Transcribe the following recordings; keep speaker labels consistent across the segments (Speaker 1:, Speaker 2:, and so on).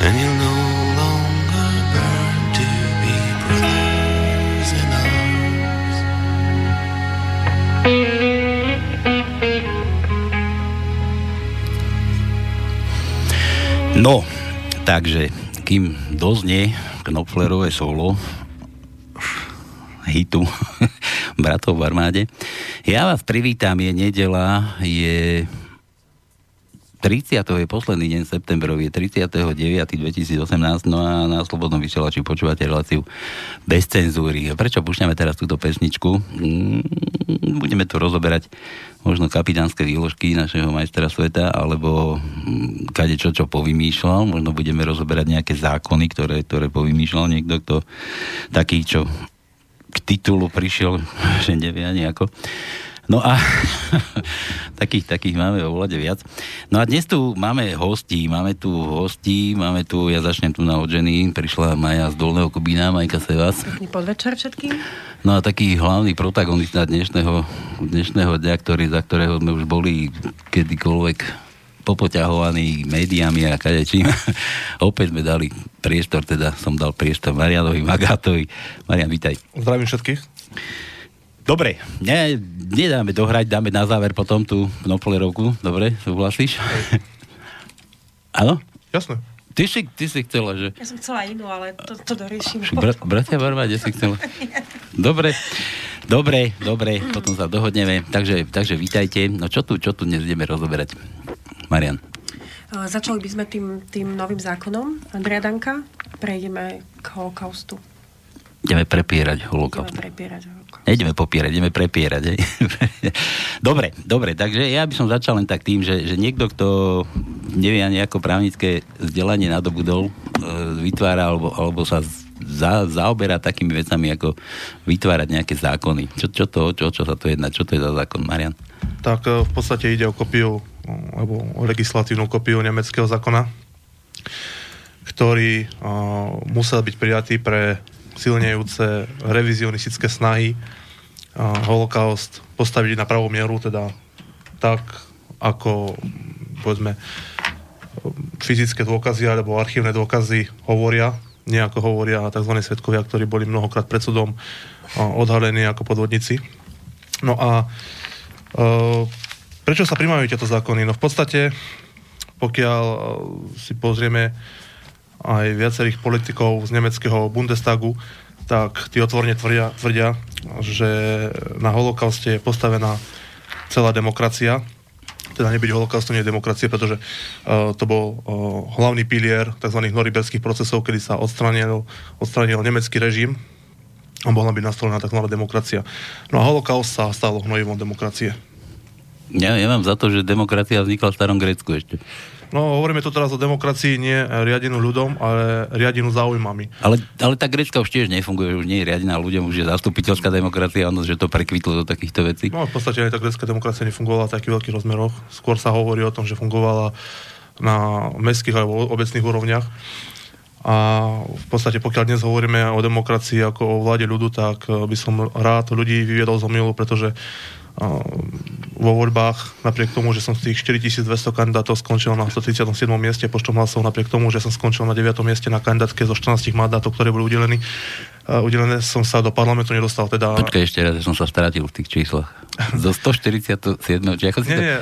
Speaker 1: no.
Speaker 2: No, takže kým doznie Knopflerové solo hitu Bratov v armáde, ja vás privítam, je nedela, je 30. je posledný deň septembrový, je 39. 2018, no a na Slobodnom vysielači počúvate reláciu bez cenzúry. Prečo púšťame teraz túto pesničku? Mm, budeme tu rozoberať možno kapitánske výložky našeho majstra sveta, alebo mm, kade čo, čo povymýšľal. Možno budeme rozoberať nejaké zákony, ktoré, ktoré povymýšľal niekto, kto taký, čo k titulu prišiel, že nevie ani ako. No a takých, takých máme vo vlade viac. No a dnes tu máme hostí, máme tu hostí, máme tu, ja začnem tu na od ženy, prišla Maja z Dolného Kubína, Majka Sevas.
Speaker 3: Pekný podvečer všetkým.
Speaker 2: No a taký hlavný protagonista dnešného, dnešného dňa, ktorý, za ktorého sme už boli kedykoľvek popoťahovaní médiami a kadečím. Opäť sme dali priestor, teda som dal priestor Marianovi Magátovi. Marian, vítaj.
Speaker 4: Zdravím všetkých.
Speaker 2: Dobre, ne, nedáme dohrať, dáme na záver potom tú Knopflerovku. Dobre, súhlasíš? Áno?
Speaker 4: Jasné.
Speaker 2: Ty si, ty si chcela, že...
Speaker 3: Ja som chcela inú, ale to, to doriešim.
Speaker 2: Bra, bratia Barmáde si chcela. Dobre, dobre, dobre, potom sa dohodneme. Takže, takže vítajte. No čo tu, čo tu dnes ideme rozoberať? Marian.
Speaker 3: Uh, Začali by sme tým, tým novým zákonom Andrea Danka. Prejdeme k holokaustu.
Speaker 2: Ideme prepierať holokaust.
Speaker 3: Ideme prepierať holokaust.
Speaker 2: Nejdeme popierať, ideme prepierať. Hej. dobre, dobre, takže ja by som začal len tak tým, že, že niekto, kto nevie ani ako právnické vzdelanie nadobudol, e, vytvára alebo, alebo sa za, zaoberá takými vecami, ako vytvárať nejaké zákony. Čo, čo to, čo, čo sa to jedná? Čo to je za zákon, Marian?
Speaker 4: Tak e, v podstate ide o kopiu, alebo o legislatívnu kopiu nemeckého zákona, ktorý uh, musel byť prijatý pre silnejúce revizionistické snahy holokaust postaviť na pravú mieru, teda tak, ako povedzme fyzické dôkazy alebo archívne dôkazy hovoria, nie ako hovoria tzv. svetkovia, ktorí boli mnohokrát pred súdom odhalení ako podvodníci. No a uh, prečo sa primajú tieto zákony? No v podstate, pokiaľ uh, si pozrieme aj viacerých politikov z nemeckého Bundestagu, tak tí otvorene tvrdia, tvrdia, že na holokauste je postavená celá demokracia. Teda nebyť holokaustu nie je demokracie, pretože uh, to bol uh, hlavný pilier tzv. noriberských procesov, kedy sa odstranil, odstranil nemecký režim a mohla byť nastolená tzv. demokracia. No a holokaust sa stalo hnojivom demokracie.
Speaker 2: Ja, ja mám za to, že demokracia vznikla v starom Grécku ešte.
Speaker 4: No, hovoríme tu teraz o demokracii nie riadenú ľudom, ale riadenú záujmami.
Speaker 2: Ale, ale tá Grécka už tiež nefunguje, už nie je riadená ľuďom, už je zastupiteľská demokracia, ono, že to prekvitlo do takýchto vecí.
Speaker 4: No, v podstate aj tá grécka demokracia nefungovala v takých veľkých rozmeroch. Skôr sa hovorí o tom, že fungovala na mestských alebo obecných úrovniach. A v podstate, pokiaľ dnes hovoríme o demokracii ako o vláde ľudu, tak by som rád ľudí vyviedol z omylu, pretože vo voľbách, napriek tomu, že som z tých 4200 kandidátov skončil na 137. mieste počtom hlasov, napriek tomu, že som skončil na 9. mieste na kandidátke zo 14 mandátov, ktoré boli udelení, udelené som sa do parlamentu nedostal. Teda...
Speaker 2: Počkaj ešte raz, ja som sa stratil v tých číslach. Zo 147, či ako si
Speaker 4: nie,
Speaker 2: to...
Speaker 4: nie,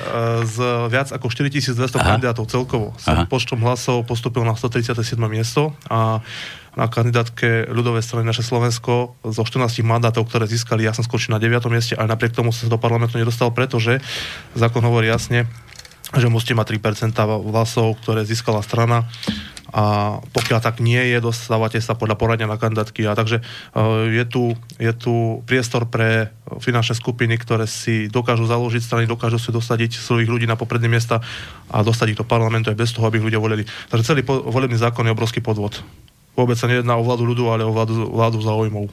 Speaker 4: z viac ako 4200 Aha. kandidátov celkovo Aha. počtom hlasov postupil na 137. miesto a na kandidátke ľudovej strany naše Slovensko zo 14 mandátov, ktoré získali, ja som skončil na 9. mieste, ale napriek tomu som sa do parlamentu nedostal, pretože zákon hovorí jasne, že musíte mať 3% hlasov, ktoré získala strana a pokiaľ tak nie je, dostávate sa podľa poradenia na kandidátky. A takže uh, je, tu, je tu priestor pre finančné skupiny, ktoré si dokážu založiť strany, dokážu si dosadiť svojich ľudí na popredné miesta a dostať ich do parlamentu aj bez toho, aby ich ľudia volili. Takže celý po, volebný zákon je obrovský podvod. Vôbec sa nejedná o vládu ľudu, ale o vládu, vládu záujmov.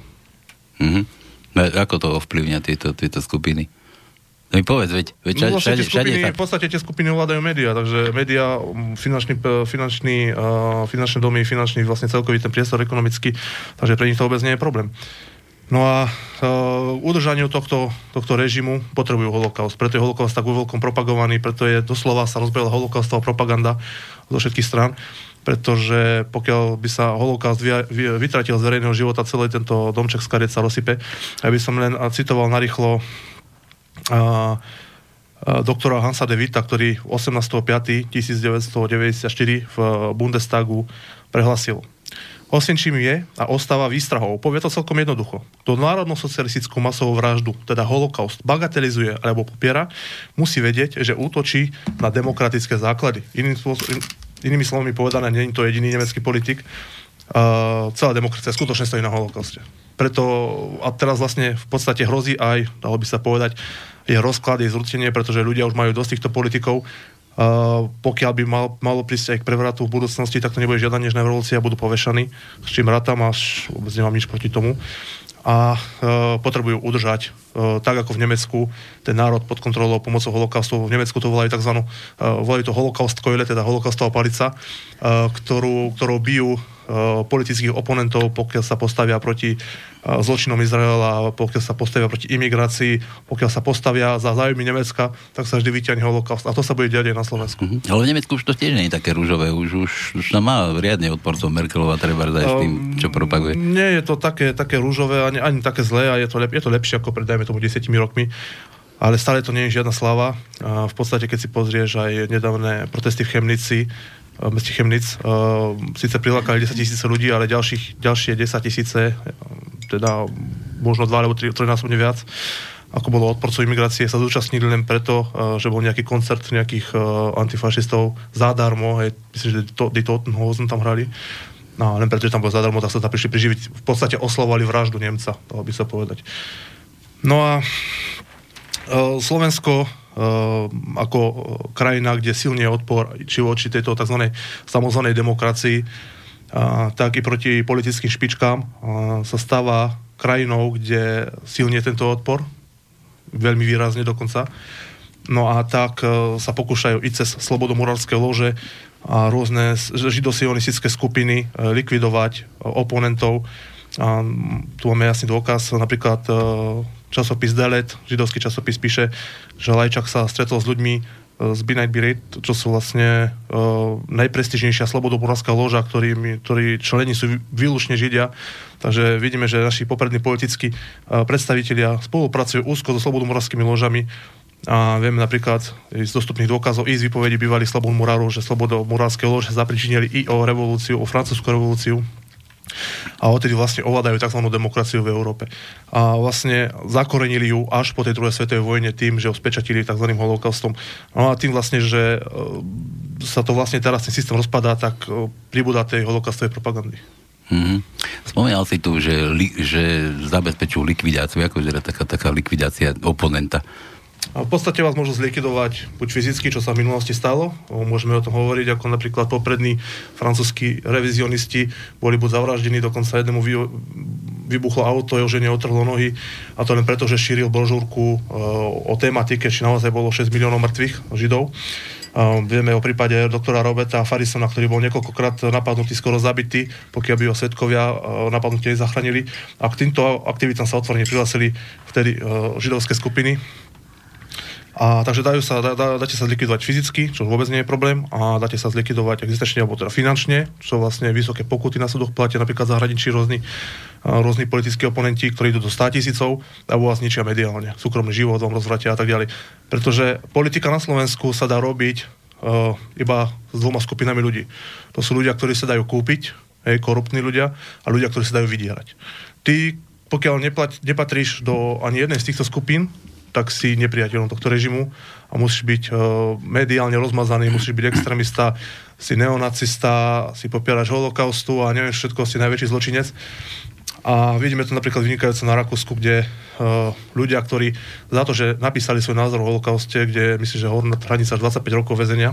Speaker 2: Mhm. Ako to ovplyvňa tieto, tieto skupiny? No mi povedz, veď, veď
Speaker 4: No, vlastne
Speaker 2: všade, všade
Speaker 4: skupiny,
Speaker 2: sa...
Speaker 4: v podstate tie skupiny ovládajú médiá, takže médiá, finančný, finančný, uh, finančné domy, finančný vlastne celkový ten priestor ekonomický, takže pre nich to vôbec nie je problém. No a uh, udržaniu tohto, tohto režimu potrebujú holokaust. Preto je holokaust tak vo veľkom propagovaný, preto je doslova sa rozbehla holokaustová propaganda zo všetkých strán, pretože pokiaľ by sa holokaust vy, vy, vytratil z verejného života, celý tento domček z kariet sa rozsype. Ja by som len citoval narýchlo doktora Hansa de Vita, ktorý 18.5.1994 v Bundestagu prehlasil. Osvienčím je a ostáva výstrahou. Povie to celkom jednoducho. To národno-socialistickú masovú vraždu, teda holokaust, bagatelizuje alebo popiera, musí vedieť, že útočí na demokratické základy. Iným spôsob, inými slovami povedané, nie je to jediný nemecký politik, uh, celá demokracia skutočne stojí na holokauste. Preto, a teraz vlastne v podstate hrozí aj, dalo by sa povedať, je rozklad, je zrútenie, pretože ľudia už majú dosť týchto politikov. Uh, pokiaľ by mal, malo prísť aj k prevratu v budúcnosti, tak to nebude žiadna nežná revolúcia, budú povešaní, s čím rátam až vôbec nemám nič proti tomu. A uh, potrebujú udržať, uh, tak ako v Nemecku, ten národ pod kontrolou pomocou holokaustu. V Nemecku to volajú tzv. Uh, volajú to holokaust koile, teda holokaustová palica, uh, ktorú, ktorou bijú politických oponentov, pokiaľ sa postavia proti zločinom Izraela, pokiaľ sa postavia proti imigrácii, pokiaľ sa postavia za záujmy Nemecka, tak sa vždy vyťahne holokaust. A to sa bude diať aj na Slovensku.
Speaker 2: Mhm. Ale v Nemecku už to tiež nie je také rúžové. Už, už, už tam má riadne odporcov Merkelová treba aj s tým, čo propaguje.
Speaker 4: Nie je to také, také rúžové, ani, ani také zlé a je to, lep, je to lepšie ako pred, dajme tomu, desiatimi rokmi. Ale stále to nie je žiadna sláva. V podstate, keď si pozrieš aj nedávne protesty v Chemnici, v meste Chemnic, uh, síce prilákali 10 tisíce ľudí, ale ďalších, ďalšie 10 tisíce, teda možno 2 alebo 3, 3 násobne viac, ako bolo odporcov imigrácie, sa zúčastnili len preto, uh, že bol nejaký koncert nejakých antifašistov zadarmo, hej, myslím, že Die Totenhosen tam hrali. No, len preto, že tam bol zadarmo, tak sa tam prišli priživiť. V podstate oslovali vraždu Nemca, dalo by sa povedať. No a Slovensko ako krajina, kde silný je odpor či voči tejto tzv. samozvanej demokracii, tak i proti politickým špičkám sa stáva krajinou, kde silne tento odpor, veľmi výrazne dokonca. No a tak sa pokúšajú i cez slobodomurárske lože a rôzne židosionistické skupiny likvidovať oponentov. A tu máme jasný dôkaz, napríklad časopis Delet, židovský časopis píše, že Lajčak sa stretol s ľuďmi z Be Night Be Read, čo sú vlastne uh, najprestižnejšia slobodoborská loža, ktorí, ktorí členi sú výlučne Židia. Takže vidíme, že naši poprední politickí uh, predstavitelia spolupracujú úzko so slobodomorskými ložami a vieme napríklad z dostupných dôkazov i z výpovedí bývalých slobodomorárov, že slobodomorárske lože zapričinili i o revolúciu, o francúzsku revolúciu, a odtedy vlastne ovládajú tzv. demokraciu v Európe. A vlastne zakorenili ju až po tej druhej svetovej vojne tým, že ho spečatili tzv. holokaustom. No a tým vlastne, že e, sa to vlastne teraz ten systém rozpadá, tak e, pribúda tej holokaustovej propagandy.
Speaker 2: Mm-hmm. Spomínal si tu, že, li, že zabezpečujú likvidáciu, akože taká, taká likvidácia oponenta.
Speaker 4: A v podstate vás môžu zlikvidovať buď fyzicky, čo sa v minulosti stalo, môžeme o tom hovoriť, ako napríklad poprední francúzskí revizionisti boli buď zavraždení, dokonca jednému vy, vybuchlo auto, jeho žene otrhlo nohy, a to len preto, že šíril brožúrku o tematike, či naozaj bolo 6 miliónov mŕtvych židov. Vieme o prípade doktora Roberta Farisona, ktorý bol niekoľkokrát napadnutý, skoro zabitý, pokiaľ by ho svetkovia uh, napadnutie nezachránili. A k týmto aktivitám sa otvorene prihlásili vtedy uh, židovské skupiny, a, takže dajú sa, dá, dá, dáte sa zlikvidovať fyzicky, čo vôbec nie je problém, a dáte sa zlikvidovať existenčne alebo teda finančne, čo vlastne vysoké pokuty na súdoch platia napríklad zahraničí rôzni, rôzni politickí oponenti, ktorí idú do 100 tisícov a vás ničia mediálne, súkromný život vám rozvratia a tak ďalej. Pretože politika na Slovensku sa dá robiť uh, iba s dvoma skupinami ľudí. To sú ľudia, ktorí sa dajú kúpiť, hej, koruptní ľudia, a ľudia, ktorí sa dajú vydierať. Ty, pokiaľ neplat, nepatríš do ani jednej z týchto skupín, tak si nepriateľom tohto režimu a musíš byť uh, mediálne rozmazaný, musíš byť extrémista, si neonacista, si popierač holokaustu a neviem všetko, si najväčší zločinec. A vidíme to napríklad vynikajúce na Rakúsku, kde uh, ľudia, ktorí za to, že napísali svoj názor o holokauste, kde myslím, že horná hranica 25 rokov väzenia,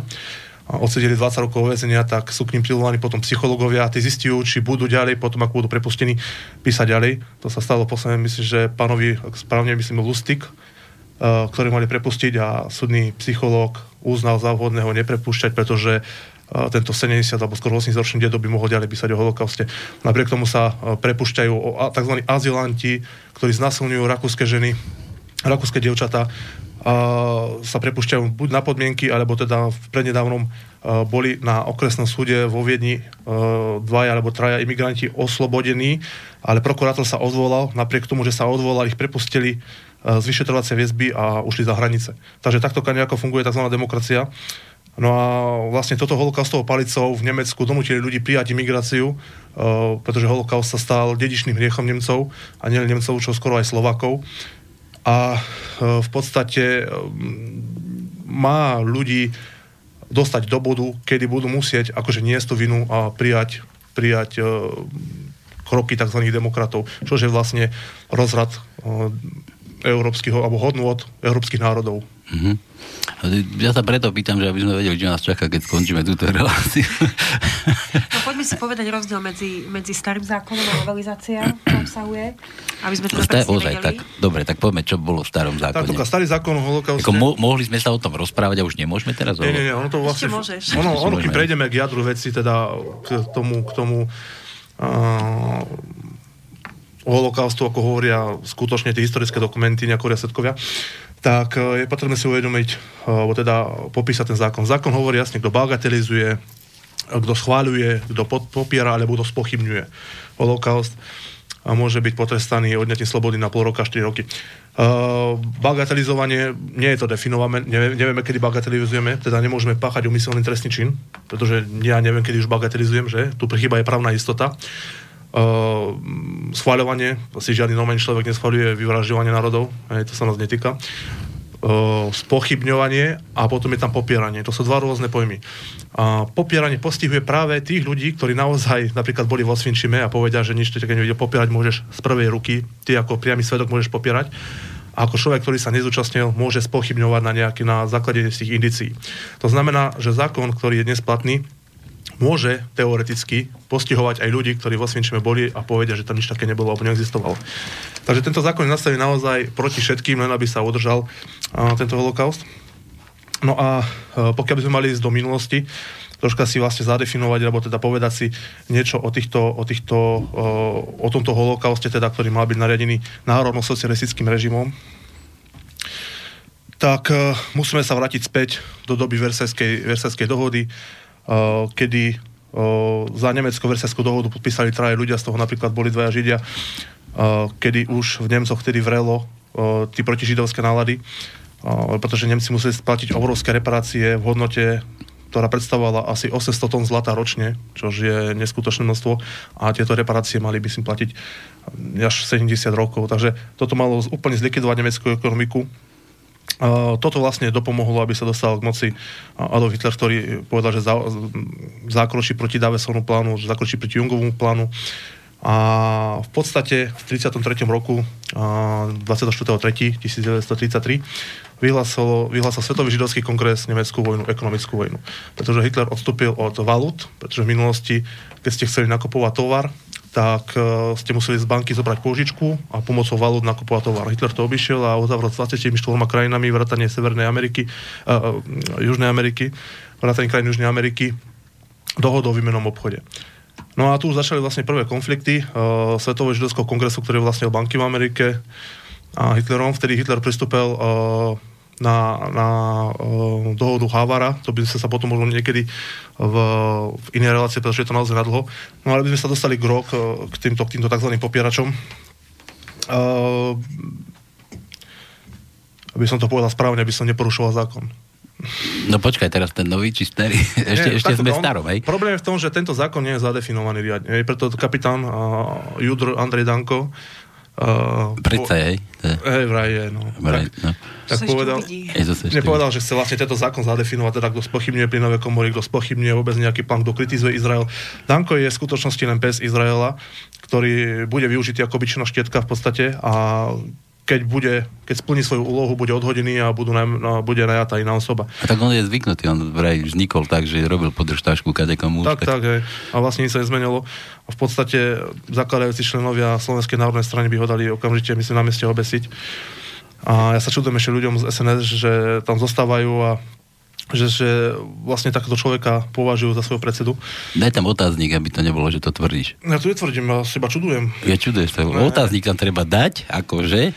Speaker 4: a odsedeli 20 rokov väzenia, tak sú k ním prilovaní potom psychológovia a tí zistujú, či budú ďalej, potom ako budú prepustení, písať ďalej. To sa stalo posledne, myslím, že pánovi, správne myslím, Lustik, uh, ktorý mali prepustiť a súdny psychológ uznal za vhodného neprepúšťať, pretože tento 70 alebo skoro 80 ročný dedo by mohol ďalej písať o holokauste. Napriek tomu sa prepušťajú tzv. azylanti, ktorí znasilňujú rakúske ženy, rakúske dievčatá, sa prepušťajú buď na podmienky, alebo teda v prednedávnom boli na okresnom súde vo Viedni dvaja alebo traja imigranti oslobodení, ale prokurátor sa odvolal, napriek tomu, že sa odvolal, ich prepustili z vyšetrovacej väzby a ušli za hranice. Takže takto nejako funguje tzv. demokracia. No a vlastne toto holokaustovou palicou v Nemecku donútili ľudí prijať imigráciu, uh, pretože holokaust sa stal dedičným hriechom Nemcov a nielen Nemcov, čo skoro aj Slovakov. A uh, v podstate má ľudí dostať do bodu, kedy budú musieť akože niesť tú vinu a prijať, prijať kroky tzv. demokratov, čo je vlastne rozrad európskych, alebo hodnú od európskych národov. Mm-hmm.
Speaker 2: Ja sa preto pýtam, že aby sme vedeli, čo nás čaká, keď skončíme túto reláciu.
Speaker 3: No poďme si povedať rozdiel medzi, medzi starým zákonom a novelizácia, čo obsahuje, aby sme to presne ozaj,
Speaker 2: tak, dobre, tak poďme, čo bolo v starom zákone. Tak,
Speaker 4: starý zákon o holokauste...
Speaker 2: Ako mo- mohli sme sa o tom rozprávať a už nemôžeme teraz?
Speaker 4: Nie, nie, nie, ono to vlastne...
Speaker 3: Ešte môžeš.
Speaker 4: Ono, ono keď prejdeme k jadru veci, teda k tomu, k tomu uh, holokaustu, ako hovoria skutočne tie historické dokumenty, nejako svetkovia, tak e, je potrebné si uvedomiť, e, alebo teda popísať ten zákon. Zákon hovorí jasne, kto bagatelizuje, kto schváľuje, kto popiera alebo kto spochybňuje holokaust a môže byť potrestaný odňatím slobody na pol roka, 4 roky. Uh, bagatelizovanie, nie je to definované, nevieme, nevieme, kedy bagatelizujeme, teda nemôžeme páchať umyselný trestný čin, pretože ja neviem, kedy už bagatelizujem, že tu chyba je právna istota. Uh, schváľovanie, si žiadny normálny človek neschváľuje vyvražďovanie národov, aj to sa nás netýka. Uh, spochybňovanie a potom je tam popieranie. To sú dva rôzne pojmy. A popieranie postihuje práve tých ľudí, ktorí naozaj napríklad boli vo Svinčime a povedia, že nič také nevedia popierať, môžeš z prvej ruky, ty ako priamy svedok môžeš popierať. A ako človek, ktorý sa nezúčastnil, môže spochybňovať na nejaký na základe tých indicií. To znamená, že zákon, ktorý je dnes platný, môže teoreticky postihovať aj ľudí, ktorí vo Svinčime boli a povedia, že tam nič také nebolo alebo neexistovalo. Takže tento zákon je nastavený naozaj proti všetkým, len aby sa udržal uh, tento holokaust. No a uh, pokiaľ by sme mali ísť do minulosti, troška si vlastne zadefinovať, alebo teda povedať si niečo o, týchto, o, týchto, uh, o tomto holokauste, teda, ktorý mal byť nariadený národno-socialistickým režimom, tak uh, musíme sa vrátiť späť do doby Versajskej, Versajskej dohody, kedy za nemecko-versajskú dohodu podpísali traje ľudia, z toho napríklad boli dvaja Židia, kedy už v Nemcoch vtedy vrelo tí protižidovské nálady, pretože Nemci museli splatiť obrovské reparácie v hodnote ktorá predstavovala asi 800 tón zlata ročne, čo je neskutočné množstvo a tieto reparácie mali by si platiť až 70 rokov. Takže toto malo úplne zlikvidovať nemeckú ekonomiku toto vlastne dopomohlo, aby sa dostal k moci Adolf Hitler, ktorý povedal, že zákročí proti Davesovnu plánu, že zákročí proti Jungovomu plánu. A v podstate v 33. roku, 24.3.1933, vyhlásil, vyhlásil Svetový židovský kongres nemeckú vojnu, ekonomickú vojnu. Pretože Hitler odstúpil od valút, pretože v minulosti, keď ste chceli nakupovať tovar, tak uh, ste museli z banky zobrať pôžičku a pomocou valút nakupovať tovar. Hitler to obišiel a uzavrel s 24 krajinami vrátane Severnej Ameriky, uh, Južnej Ameriky, vrátane krajín Južnej Ameriky, dohodu o výmenom obchode. No a tu začali vlastne prvé konflikty uh, Svetového židovského kongresu, ktorý vlastnil banky v Amerike a Hitlerom. Vtedy Hitler pristúpil uh, na, na uh, dohodu Havara, to by sme sa potom možno niekedy v, v inej relácie, pretože je to naozaj nadlho. No ale by sme sa dostali k rok uh, k týmto, k týmto tzv. popieračom. Uh, aby som to povedal správne, aby som neporušoval zákon.
Speaker 2: No počkaj, teraz ten nový či starý? Ešte, nie, ešte sme starom, hej?
Speaker 4: Problém je v tom, že tento zákon nie je zadefinovaný riadne. Preto kapitán uh, Judr Andrej Danko Uh,
Speaker 2: Predsa, hej. To je-
Speaker 4: Hej, vraj je, no.
Speaker 2: Vraj,
Speaker 4: tak,
Speaker 2: no.
Speaker 4: tak povedal, nepovedal, že chce vlastne tento zákon zadefinovať, teda kto spochybňuje plynové komory, kto spochybňuje vôbec nejaký plán, kto kritizuje Izrael. Danko je v skutočnosti len pes Izraela, ktorý bude využitý ako obyčajná štietka v podstate a keď, bude, keď splní svoju úlohu, bude odhodený a budú naj, no, bude najatá iná osoba.
Speaker 2: A tak on je zvyknutý, on vraj vznikol tak, že robil podržtášku kadekomu.
Speaker 4: Tak, tak, hej. A vlastne nič sa nezmenilo. A v podstate zakladajúci členovia Slovenskej národnej strany by ho dali okamžite, myslím, na mieste obesiť. A ja sa čudujem ešte ľuďom z SNS, že tam zostávajú a že, že vlastne takéto človeka považujú za svojho predsedu.
Speaker 2: Daj tam otáznik, aby to nebolo, že to tvrdíš.
Speaker 4: Ja tu netvrdím, ja si iba čudujem.
Speaker 2: Ja čuduješ sa.
Speaker 4: Ne.
Speaker 2: Otáznik tam treba dať, akože.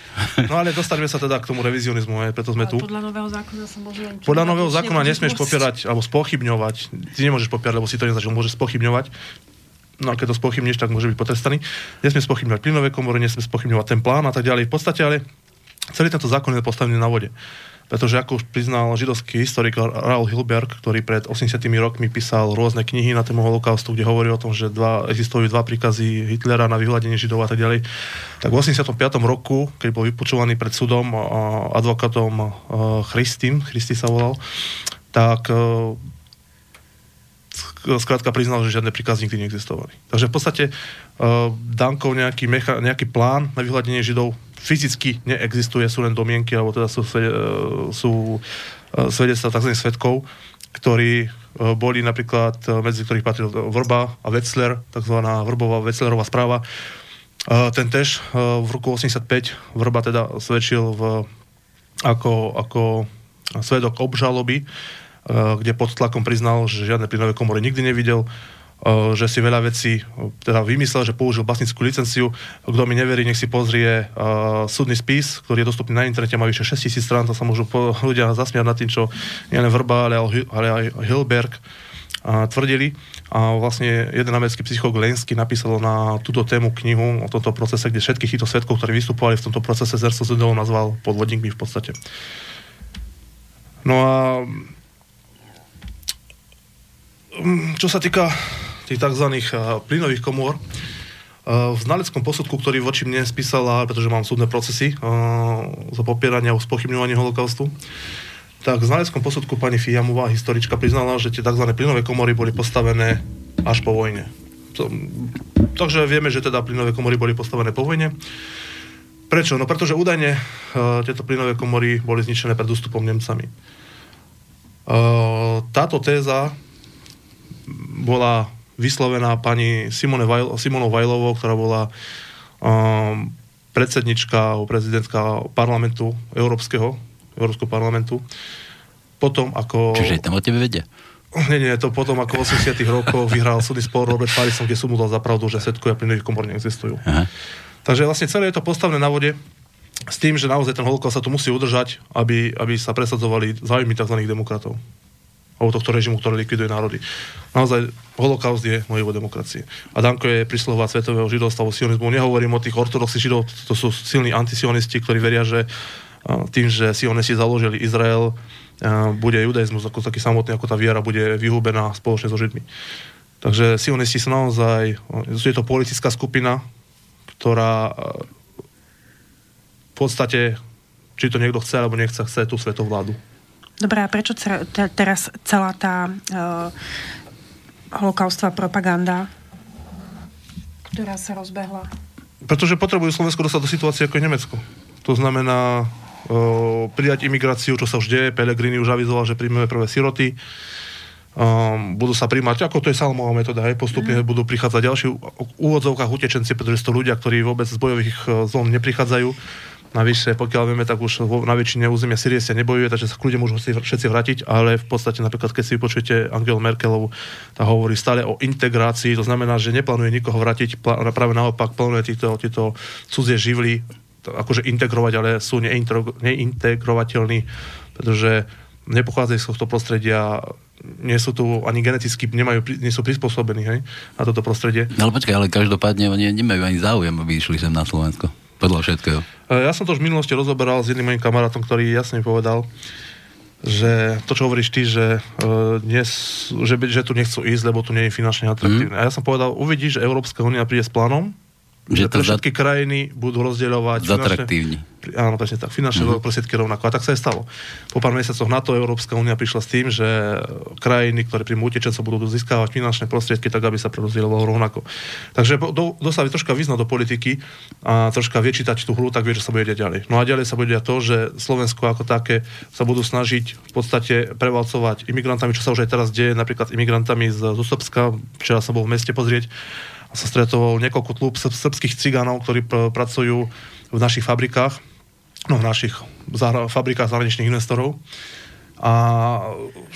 Speaker 4: No ale dostaneme sa teda k tomu revizionizmu, aj preto sme
Speaker 3: Ale
Speaker 4: tu.
Speaker 3: Podľa nového zákona sa môže.
Speaker 4: Podľa nového zákona nesmieš popierať alebo spochybňovať. Ty nemôžeš popierať, lebo si to nezažil, môžeš spochybňovať. No a keď to spochybníš, tak môže byť potrestaný. Nesmie spochybňovať plynové komory, nesmie spochybňovať ten plán a tak ďalej. V podstate ale celý tento zákon je postavený na vode. Pretože ako už priznal židovský historik Raul Hilberg, ktorý pred 80 rokmi písal rôzne knihy na tému holokaustu, kde hovorí o tom, že dva, existujú dva príkazy Hitlera na vyhľadenie židov a tak ďalej, tak v 85. roku, keď bol vypočúvaný pred súdom advokátom a, Christým, Christy sa volal, tak e, skrátka priznal, že žiadne príkazy nikdy neexistovali. Takže v podstate uh, Dankov nejaký, mecha, nejaký plán na vyhľadenie židov fyzicky neexistuje, sú len domienky, alebo teda sú, uh, sú uh, svedectva tzv. svetkov, ktorí boli napríklad, medzi ktorých patril Vrba a Wetzler, tzv. Vrbová Wetzlerová správa. Ten tež v roku 85 Vrba teda svedčil v, ako, ako svedok obžaloby, kde pod tlakom priznal, že žiadne plynové komory nikdy nevidel, uh, že si veľa vecí uh, teda vymyslel, že použil vlastnickú licenciu. Kto mi neverí, nech si pozrie uh, súdny spis, ktorý je dostupný na internete, má vyše 6000 strán, to sa môžu po, ľudia zasmiať nad tým, čo nielen Vrba, ale, ale aj Hilberg a tvrdili. A vlastne jeden americký psycholog Lensky napísal na túto tému knihu o tomto procese, kde všetkých týchto svetkov, ktorí vystupovali v tomto procese z Erzsozudov, nazval podvodníkmi v podstate. No a čo sa týka tých tzv. a, plynových komôr, a, v znaleckom posudku, ktorý voči mne spísala, pretože mám súdne procesy a, za popieranie a spochybňovanie holokaustu, tak v znaleckom posudku pani Fiamová, historička, priznala, že tie tzv. plynové komory boli postavené až po vojne. To, takže vieme, že teda plynové komory boli postavené po vojne. Prečo? No pretože údajne tieto plynové komory boli zničené pred ústupom Nemcami. Táto téza bola vyslovená pani Simone Vajl, Simonou Vajlovou, ktorá bola um, predsednička alebo prezidentka parlamentu Európskeho, Európskeho parlamentu. Potom ako...
Speaker 2: Čiže tam o tebe vedia.
Speaker 4: Nie, nie, to potom ako v 80 rokoch vyhral súdny spor Robert Pattinson, kde som mu dal za pravdu, že svetkovia plynových komor neexistujú.
Speaker 2: Aha.
Speaker 4: Takže vlastne celé je to postavené na vode s tým, že naozaj ten holokaust sa tu musí udržať, aby, aby sa presadzovali záujmy tzv. demokratov alebo tohto režimu, ktorý likviduje národy. Naozaj, holokaust je mojivo demokracie. A Danko je príslová svetového židovstva, alebo sionizmu. Nehovorím o tých ortodoxných židov, to sú silní antisionisti, ktorí veria, že tým, že sionisti založili Izrael, bude judaizmus ako taký samotný, ako tá viera, bude vyhubená spoločne so Židmi. Takže sionisti sú naozaj, je to politická skupina, ktorá v podstate, či to niekto chce alebo nechce, chce tú svetovládu.
Speaker 3: Dobre, a prečo teraz celá tá uh, holokaustová propaganda, ktorá sa rozbehla?
Speaker 4: Pretože potrebujú Slovensko dostať do situácie ako je Nemecko. To znamená o, prijať imigráciu, čo sa už deje. Pelegrini už avizoval, že príjmeme prvé siroty. Um, budú sa príjmať, ako to je salmová metóda, hej, postupne mm. budú prichádzať ďalší v úvodzovkách utečenci, pretože sú to ľudia, ktorí vôbec z bojových e, zón neprichádzajú. Navyše, pokiaľ vieme, tak už na väčšine územia Syrie sa nebojuje, takže sa kľudne môžu si všetci vrátiť, ale v podstate napríklad, keď si vypočujete Angelu Merkelovu, tá hovorí stále o integrácii, to znamená, že neplánuje nikoho vrátiť, práve naopak plánuje týchto, tieto cudzie živly akože integrovať, ale sú neintegrovateľní, pretože nepochádzajú z tohto prostredia, nie sú tu ani geneticky, nemajú, nie sú prispôsobení hej, na toto prostredie.
Speaker 2: No ale počkaj, ale každopádne oni nemajú ani záujem, aby išli sem na Slovensko. Podľa všetkého.
Speaker 4: E, Ja som to už v minulosti rozoberal s jedným mojim kamarátom, ktorý jasne povedal, že to, čo hovoríš ty, že, uh, dnes, že, že tu nechcú ísť, lebo tu nie je finančne atraktívne. Mm. A ja som povedal, uvidíš, že Európska únia príde s plánom,
Speaker 2: Že
Speaker 4: Že
Speaker 2: to
Speaker 4: pre
Speaker 2: za-
Speaker 4: všetky krajiny budú rozdieľovať
Speaker 2: Zatraktívni.
Speaker 4: Áno, presne tak. Finančné uh-huh. prostriedky rovnako. A tak sa aj stalo. Po pár mesiacoch na to Európska únia prišla s tým, že krajiny, ktoré príjmu utečencov, budú získavať finančné prostriedky tak, aby sa prerozdielovalo rovnako. Takže do, kto sa troška vyznať do politiky a troška vie čítať tú hru, tak vie, že sa bude ďalej. No a ďalej sa bude diať to, že Slovensko ako také sa budú snažiť v podstate prevalcovať imigrantami, čo sa už aj teraz deje, napríklad imigrantami z, Srbska. Včera som bol v meste pozrieť sa stretol niekoľko srb- srbských cigánov, ktorí pr- pracujú v našich fabrikách no, v našich zahra- fabrikách zahraničných investorov. A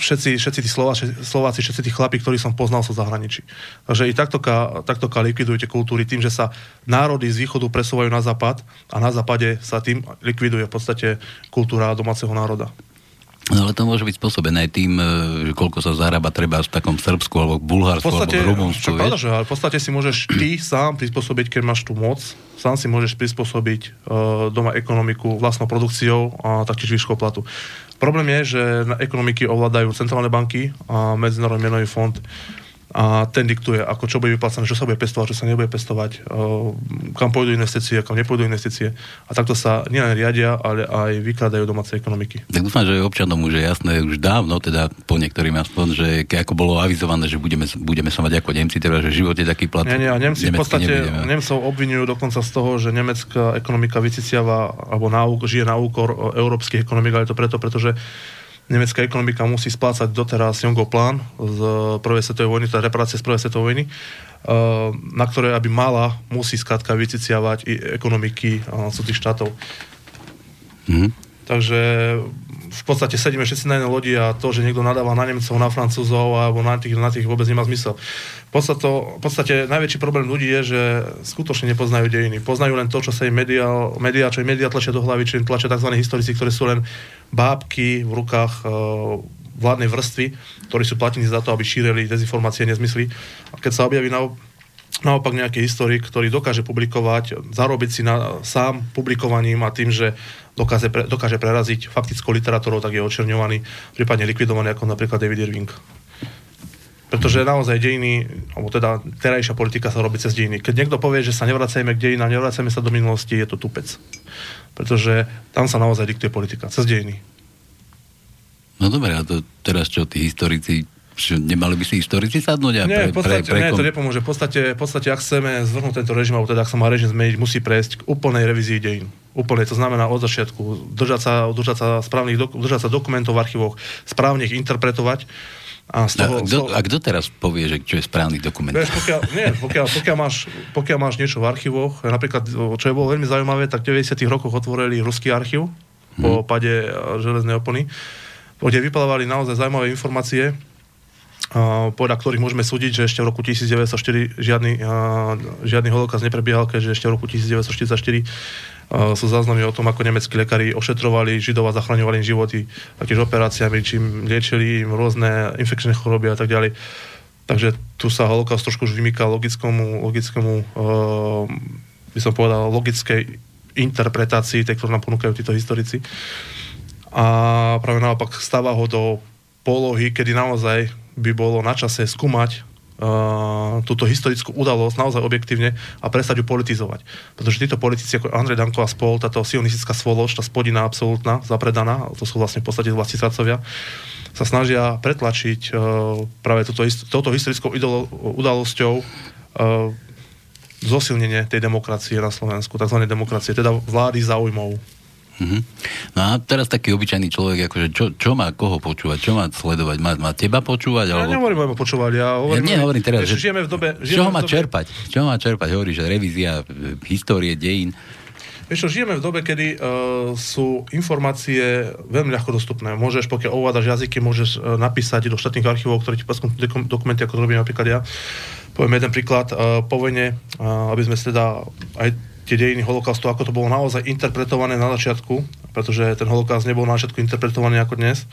Speaker 4: všetci, všetci tí Slováci, Slováci, všetci tí chlapí, ktorí som poznal, sú zahraničí. Takže i takto, takto likvidujete kultúry tým, že sa národy z východu presúvajú na západ a na západe sa tým likviduje v podstate kultúra domáceho národa.
Speaker 2: No ale to môže byť spôsobené aj tým, e, že koľko sa zarába treba v takom Srbsku alebo v
Speaker 4: V
Speaker 2: Bulharsku
Speaker 4: podstate,
Speaker 2: alebo v Rumunsku,
Speaker 4: pravda, že, ale v podstate si môžeš ty sám prispôsobiť, keď máš tú moc, sám si môžeš prispôsobiť uh, doma ekonomiku vlastnou produkciou a taktiež výškou platu. Problém je, že na ekonomiky ovládajú centrálne banky a Medzinárodný menový fond a ten diktuje, ako čo bude vyplácané, čo sa bude pestovať, čo sa nebude pestovať, kam pôjdu investície, kam nepôjdu investície. A takto sa nielen riadia, ale aj vykladajú domáce ekonomiky.
Speaker 2: Tak dúfam, že občanom už je jasné už dávno, teda po niektorým aspoň, že ako bolo avizované, že budeme, budeme sa mať ako Nemci, teda, že v živote taký plat
Speaker 4: Nie, nie, a Nemci v podstate,
Speaker 2: nebudeme.
Speaker 4: Nemcov obvinujú dokonca z toho, že nemecká ekonomika vyciciava, alebo na, žije na úkor európskych ekonomik, ale to preto, pretože nemecká ekonomika musí splácať doteraz Jongov plán z prvej svetovej vojny, teda reparácie z prvej svetovej vojny, eh, na ktoré, aby mala, musí skrátka vyciciavať i ekonomiky eh, cudzích štátov.
Speaker 2: Mhm.
Speaker 4: Takže v podstate sedíme všetci na jednej lodi a to, že niekto nadáva na Nemcov, na Francúzov alebo na tých, na tých vôbec nemá zmysel. V podstate, v podstate najväčší problém ľudí je, že skutočne nepoznajú dejiny. Poznajú len to, čo sa im média, média čo im média tlačia do hlavy, čo im tlačia tzv. historici, ktorí sú len bábky v rukách e, vládnej vrstvy, ktorí sú platení za to, aby šírili dezinformácie, nezmysly. A keď sa objaví na, naopak nejaký historik, ktorý dokáže publikovať, zarobiť si na, sám publikovaním a tým, že dokáže, pre, dokáže preraziť faktickou literatúrou, tak je očerňovaný, prípadne likvidovaný, ako napríklad David Irving. Pretože naozaj dejiny, alebo teda terajšia politika sa robí cez dejiny. Keď niekto povie, že sa nevracajme k dejinám, nevracajme sa do minulosti, je to tupec. Pretože tam sa naozaj diktuje politika, cez dejiny.
Speaker 2: No dobre, a to teraz čo, tí historici, čo, nemali by si historici sadnúť a
Speaker 4: Nie, v podstate,
Speaker 2: pre, pre,
Speaker 4: nie, to nepomôže. V podstate, v podstate, ak chceme zvrhnúť tento režim, alebo teda ak sa má režim zmeniť, musí prejsť k úplnej revízii dejín. Úplne, to znamená od začiatku držať sa, držať sa, správnych, dok- držať sa dokumentov v archívoch, správne ich interpretovať. A z toho,
Speaker 2: a,
Speaker 4: toho-
Speaker 2: a kto teraz povie, že čo je správny dokument?
Speaker 4: Vieš, pokiaľ, nie, pokiaľ, pokiaľ, máš, pokiaľ máš niečo v archívoch, napríklad, čo je bolo veľmi zaujímavé, tak v 90. rokoch otvorili ruský archív po pade eh, železnej opony, kde vyplávali naozaj zaujímavé informácie, podľa ktorých môžeme súdiť, že ešte v roku 1904 žiadny, žiadny holokaust neprebiehal, keďže ešte v roku 1944 a, sú záznamy o tom, ako nemeckí lekári ošetrovali Židov a zachraňovali im životy taktiež operáciami, čím liečili im rôzne infekčné choroby a tak ďalej. Takže tu sa holokaust trošku už vymýka logickému, logickému uh, by som povedal, logickej interpretácii, tej, ktorú nám ponúkajú títo historici. A práve naopak stáva ho do polohy, kedy naozaj by bolo na čase skúmať uh, túto historickú udalosť naozaj objektívne a prestať ju politizovať. Pretože títo politici ako Andrej Danko a spol, táto sionistická svoloč, tá spodina absolútna, zapredaná, to sú vlastne v podstate vlasti srdcovia, sa snažia pretlačiť uh, práve túto, touto historickou idolo, udalosťou uh, zosilnenie tej demokracie na Slovensku, tzv. demokracie, teda vlády záujmov.
Speaker 2: Mhm. No a teraz taký obyčajný človek, akože čo, čo má koho počúvať, čo má sledovať, má, má teba počúvať?
Speaker 4: Ja
Speaker 2: Alebo...
Speaker 4: nehovorím, aby počúvali, ja
Speaker 2: Ja
Speaker 4: hovorím...
Speaker 2: nie hovorím teraz, že
Speaker 4: žijeme v dobe...
Speaker 2: čo
Speaker 4: žijeme
Speaker 2: má
Speaker 4: v dobe,
Speaker 2: čerpať? Čo má čerpať? Hovorí, že revízia e, histórie, dejín.
Speaker 4: Vieš čo, žijeme v dobe, kedy uh, sú informácie veľmi ľahko dostupné. Môžeš, pokiaľ ovládaš jazyky, môžeš uh, napísať do štátnych archívov, ktoré ti dokum- dokumenty, ako to robím napríklad ja. Poviem jeden príklad. Uh, po vojne, uh, aby sme teda aj tie dejiny holokaustu, ako to bolo naozaj interpretované na začiatku, pretože ten holokaust nebol na začiatku interpretovaný ako dnes.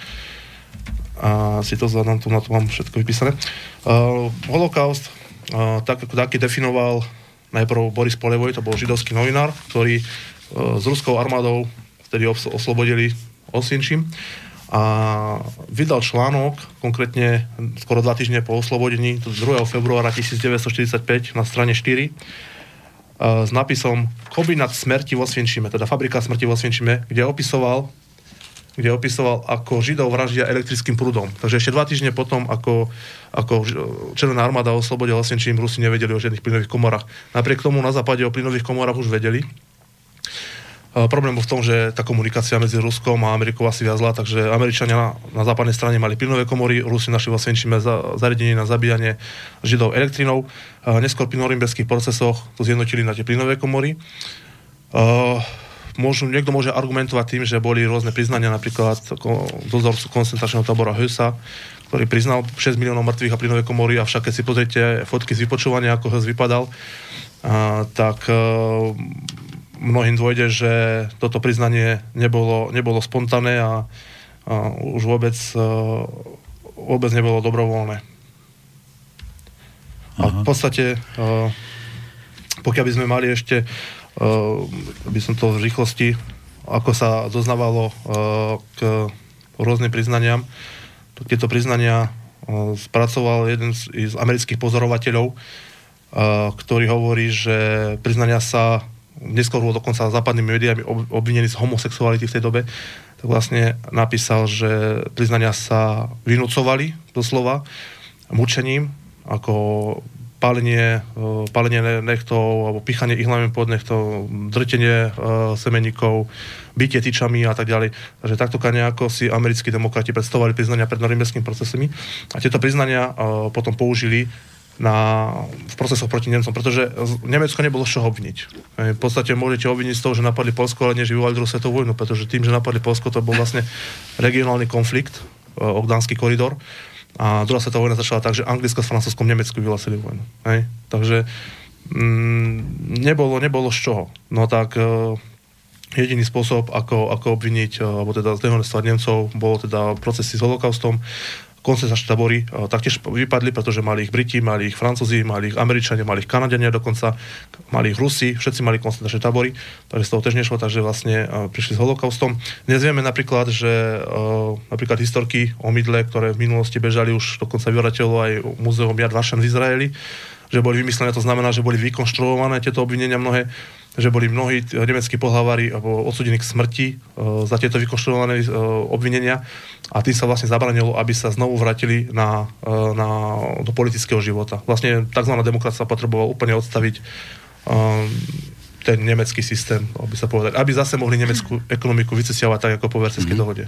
Speaker 4: A si to zadám, tu na to mám všetko vypísané. Uh, holokaust, uh, tak ako taký definoval najprv Boris Polevoj, to bol židovský novinár, ktorý uh, s ruskou armádou vtedy os- oslobodili Osinčím a vydal článok, konkrétne skoro dva týždne po oslobodení, 2. februára 1945 na strane 4, s nápisom Kombinát smrti vo Svienčime, teda fabrika smrti vo Svienčime, kde opisoval kde opisoval, ako Židov vraždia elektrickým prúdom. Takže ešte dva týždne potom, ako, ako Červená armáda oslobodila Osvienčím, Rusi nevedeli o žiadnych plynových komorách. Napriek tomu na západe o plynových komorách už vedeli. E, problém bol v tom, že tá komunikácia medzi Ruskom a Amerikou asi viazla, takže Američania na, na západnej strane mali plynové komory, Rusi našli vo Svienčíme za, zariadenie na zabíjanie Židov elektrinou. E, neskôr pri norimberských procesoch to zjednotili na tie plynové komory. E, môžu, niekto môže argumentovať tým, že boli rôzne priznania, napríklad dozorcu koncentračného tábora Hösa, ktorý priznal 6 miliónov mŕtvych a plynové komory, avšak keď si pozriete fotky z vypočúvania, ako Hös vypadal, tak mnohým dôjde, že toto priznanie nebolo, nebolo spontánne a, a už vôbec, e, vôbec nebolo dobrovoľné. Aha. A v podstate, a, pokiaľ by sme mali ešte uh, by som to v rýchlosti, ako sa doznávalo k rôznym priznaniam. Tieto priznania spracoval jeden z, z amerických pozorovateľov, ktorý hovorí, že priznania sa neskôr bol dokonca západnými médiami obvinený z homosexuality v tej dobe, tak vlastne napísal, že priznania sa vynúcovali doslova mučením, ako pálenie, e, pálenie nechtov alebo pichanie ihlami pod nechtov, drtenie uh, semeníkov, bytie tyčami a tak ďalej. Takže takto nejako si americkí demokrati predstavovali priznania pred norimberskými procesmi a tieto priznania uh, potom použili na, v procesoch proti Nemcom, pretože Nemecko nebolo z čoho obviniť. V podstate môžete obviniť z toho, že napadli Polsko, ale nie, vyvolali druhú svetovú vojnu, pretože tým, že napadli Polsko, to bol vlastne regionálny konflikt, Ogdánsky koridor, a druhá svetová vojna začala tak, že Anglicko s Francúzskom Nemecku vyhlasili vojnu. Hej? Takže mm, nebolo, nebolo z čoho. No tak e, jediný spôsob, ako, ako obviniť, e, alebo teda zdehonestovať Nemcov, bolo teda procesy s holokaustom koncentračné tabory uh, taktiež vypadli, pretože mali ich Briti, mali ich Francúzi, mali ich Američania, mali ich Kanadiania dokonca, mali ich Rusi, všetci mali koncentračné tabory, takže z toho tiež nešlo, takže vlastne uh, prišli s holokaustom. Dnes vieme napríklad, že uh, napríklad historky o mydle, ktoré v minulosti bežali už dokonca vyvratilo aj múzeum Yad Vashem v Izraeli, že boli vymyslené, to znamená, že boli vykonštruované tieto obvinenia mnohé že boli mnohí nemeckí pohlavári alebo odsudení k smrti uh, za tieto vykonštruované uh, obvinenia a tým sa vlastne zabranilo, aby sa znovu vrátili na, na, do politického života. Vlastne tzv. demokracia potrebovala úplne odstaviť ten nemecký systém, aby sa povedať, aby zase mohli nemeckú ekonomiku vycesiavať tak ako po Versailles mm-hmm. dohode.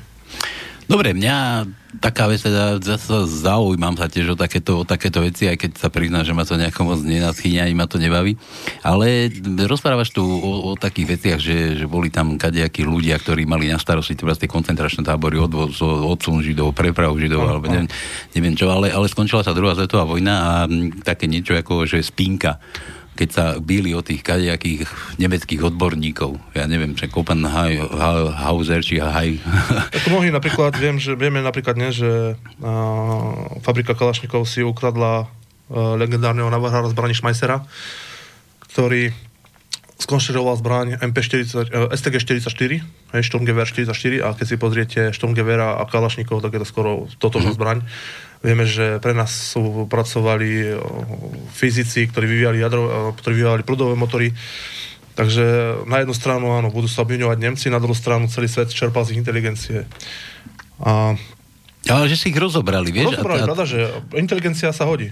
Speaker 2: Dobre, mňa taká vec, teda zase zaujímam sa tiež o takéto, o takéto veci, aj keď sa priznám, že ma to nejako moc nenaschýňa, ani ma to nebaví. Ale rozprávaš tu o, o takých veciach, že, že boli tam kadejakí ľudia, ktorí mali na starosti teda tie koncentračné tábory, odvoz, odsun židov, prepravu židov, alebo neviem, neviem čo, ale, ale skončila sa druhá svetová vojna a také niečo ako, že spínka keď sa bíli o tých kadejakých nemeckých odborníkov. Ja neviem, že Hauser či Haj.
Speaker 4: Ako mnohí napríklad, viem, že, vieme napríklad ne, že a, fabrika Kalašnikov si ukradla a, legendárneho navrhára zbraní Schmeissera, ktorý skonštruoval zbraň MP40, STG-44, Sturmgewehr 44 a keď si pozriete Sturmgewehra a Kalašnikov, tak je to skoro totožná mm-hmm. zbraň. Vieme, že pre nás sú pracovali fyzici, ktorí vyvíjali, jadro, ktorí vyvíjali prúdové motory. Takže na jednu stranu, áno, budú sa obviňovať Nemci, na druhú stranu celý svet čerpal z ich inteligencie. A...
Speaker 2: Ale že si ich rozobrali, vieš?
Speaker 4: Rozobrali, a, a... pravda, že inteligencia sa hodí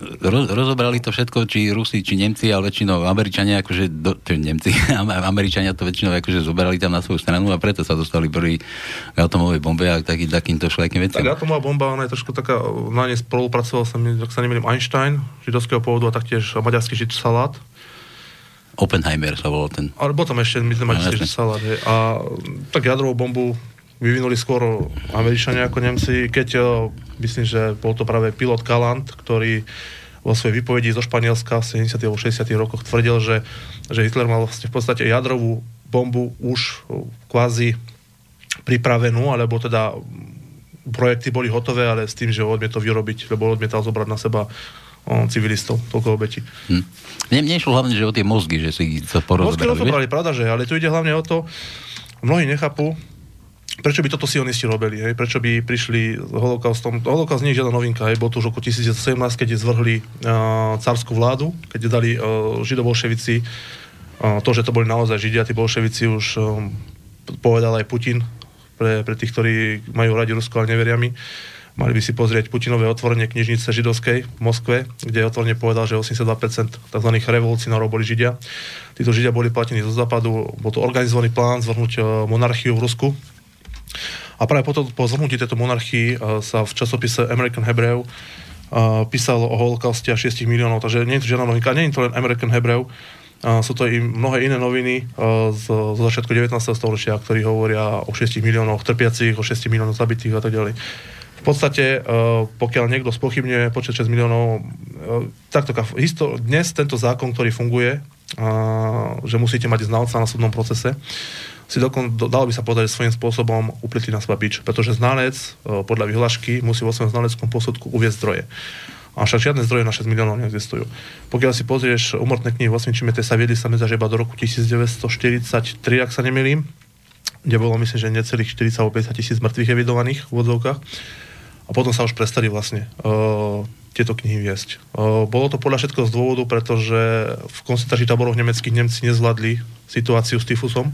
Speaker 2: roz, rozobrali to všetko, či Rusi, či Nemci, ale väčšinou Američania, akože, do, Nemci, Američania to väčšinou akože zoberali tam na svoju stranu a preto sa dostali prvý k atomovej bombe a taký, takýmto všelijakým veciam.
Speaker 4: Tak atomová bomba, ona je trošku taká, na nej spolupracoval sa, ak sa nemýlim, Einstein, židovského pôvodu a taktiež maďarský žid Salát.
Speaker 2: Oppenheimer sa volal ten.
Speaker 4: Ale potom ešte, myslím, no, žid Salát. A tak jadrovú bombu vyvinuli skôr Američania ako Nemci, keď myslím, že bol to práve pilot Galant, ktorý vo svojej výpovedi zo Španielska v 70. alebo 60. rokoch tvrdil, že, že Hitler mal vlastne v podstate jadrovú bombu už kvázi pripravenú, alebo teda projekty boli hotové, ale s tým, že odmietal vyrobiť, lebo odmietal zobrať na seba on, civilistov, toľko obeti. Hm.
Speaker 2: Mne, mne išlo hlavne, že o tie mozgy, že si sa porozbrali.
Speaker 4: Mozgy rozobrali, pravda, že, ale tu ide hlavne o to, mnohí nechápu, prečo by toto sionisti robili, hej? prečo by prišli holokaustom. Holokaust nie je žiadna novinka, hej? bol to už roku 1917, keď zvrhli uh, cárskú vládu, keď dali uh, židobolševici uh, to, že to boli naozaj židia, tí bolševici už um, povedal aj Putin, pre, pre tých, ktorí majú radi Rusko, ale neveria mi. Mali by si pozrieť Putinové otvorenie knižnice židovskej v Moskve, kde otvorene povedal, že 82% tzv. revolucionárov boli židia. Títo židia boli platení zo západu, bol to organizovaný plán zvrhnúť monarchiu v Rusku, a práve potom, po zhrnutí tejto monarchii uh, sa v časopise American Hebrew uh, písalo o holokauste a 6 miliónov, takže nie je to žiadna novinka, nie je to len American Hebrew, uh, sú to i mnohé iné noviny z, začiatku 19. storočia, ktorí hovoria o 6 miliónoch trpiacich, o 6 miliónoch zabitých a tak ďalej. V podstate, pokiaľ niekto spochybňuje počet 6 miliónov, takto, dnes tento zákon, ktorý funguje, že musíte mať znalca na súdnom procese, si dokon, do, dalo by sa povedať svojím spôsobom upletli na seba pretože znalec e, podľa vyhlášky musí vo svojom znaleckom posudku uvieť zdroje. A však žiadne zdroje na 6 miliónov neexistujú. Pokiaľ si pozrieš umrtné knihy v Osvienčime, tie sa viedli sa medza do roku 1943, ak sa nemýlim, kde bolo myslím, že necelých 40 alebo 50 tisíc mŕtvych evidovaných v vodzovkách. A potom sa už prestali vlastne uh, tieto knihy viesť. Uh, bolo to podľa všetkého z dôvodu, pretože v koncentračných táboroch nemeckých Nemci nezvládli situáciu s tyfusom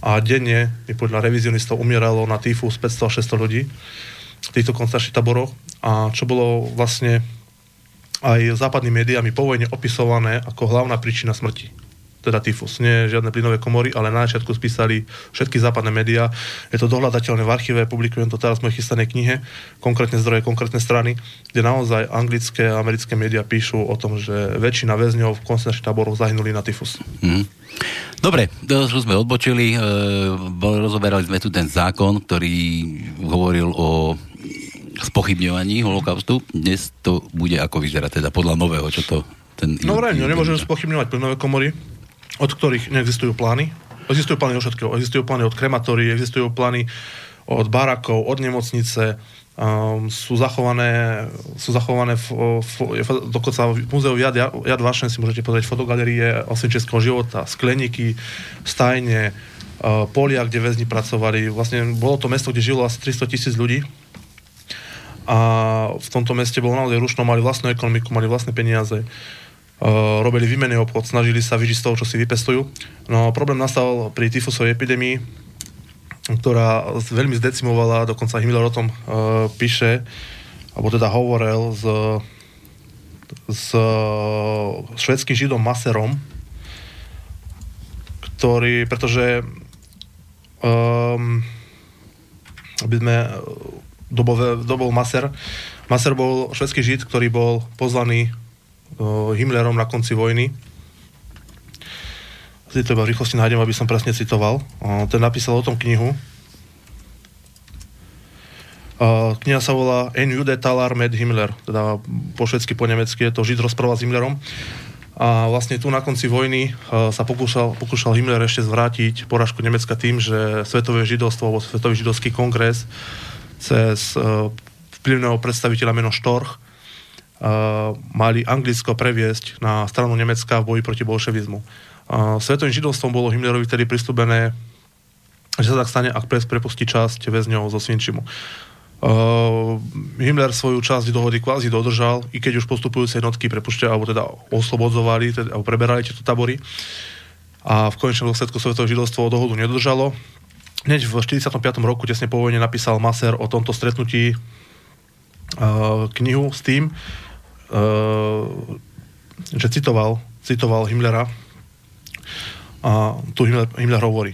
Speaker 4: a denne by podľa revizionistov umieralo na tyfus 500 až 600 ľudí v týchto koncentračných taboroch a čo bolo vlastne aj západnými médiami po vojne opisované ako hlavná príčina smrti teda tyfus. Nie žiadne plynové komory, ale na začiatku spísali všetky západné médiá. Je to dohľadateľné v archíve, publikujem to teraz v mojej chystanej knihe, konkrétne zdroje, konkrétne strany, kde naozaj anglické a americké médiá píšu o tom, že väčšina väzňov v koncentračných táboroch zahynuli na tyfus. Mm.
Speaker 2: Dobre, už sme odbočili, e, rozoberali sme tu ten zákon, ktorý hovoril o spochybňovaní holokaustu. Dnes to bude ako vyzerá, teda podľa nového, čo to ten...
Speaker 4: No vraj, no, nemôžeme spochybňovať plynové komory, od ktorých neexistujú plány. Existujú plány od všetkého. Existujú plány od krematórií, existujú plány od barakov, od nemocnice, um, sú zachované, sú zachované v, v, dokonca v múzeu Jad, Jad Vašen si môžete pozrieť fotogalerie osvienčenského života, skleníky, stajne, uh, polia, kde väzni pracovali. Vlastne bolo to mesto, kde žilo asi 300 tisíc ľudí a v tomto meste bolo naozaj rušno, mali vlastnú ekonomiku, mali vlastné peniaze Uh, robili výmenný obchod, snažili sa vyžiť z toho, čo si vypestujú. No problém nastal pri tyfusovej epidémii, ktorá veľmi zdecimovala, dokonca Himmler o tom uh, píše, alebo teda hovoril s, s švedským židom Maserom, ktorý, pretože um, aby sme dobol, dobol Maser, Maser bol švedský žid, ktorý bol pozvaný Himmlerom na konci vojny. Si to iba v rýchlosti nájdem, aby som presne citoval. Ten napísal o tom knihu. Kniha sa volá En Jude Talar med Himmler, teda po švedsky, po nemecky je to Žid rozpráva s Himmlerom. A vlastne tu na konci vojny sa pokúšal, pokúšal Himmler ešte zvrátiť porážku Nemecka tým, že Svetové židovstvo alebo Svetový židovský kongres cez vplyvného predstaviteľa meno Štorch mali Anglicko previesť na stranu Nemecka v boji proti bolševizmu. Svetovým židovstvom bolo Himmlerovi tedy pristúbené, že sa tak stane, ak pres prepustí časť väzňov zo Svinčimu. Uh, Himmler svoju časť dohody kvázi dodržal, i keď už postupujúce jednotky prepušťa, alebo teda oslobodzovali, teda, alebo preberali tieto tabory. A v konečnom dôsledku Svetové židovstvo dohodu nedodržalo. Hneď v 45. roku, tesne po vojne, napísal Maser o tomto stretnutí uh, knihu s tým, že citoval, citoval Himmlera a tu Himmler, Himmler hovorí.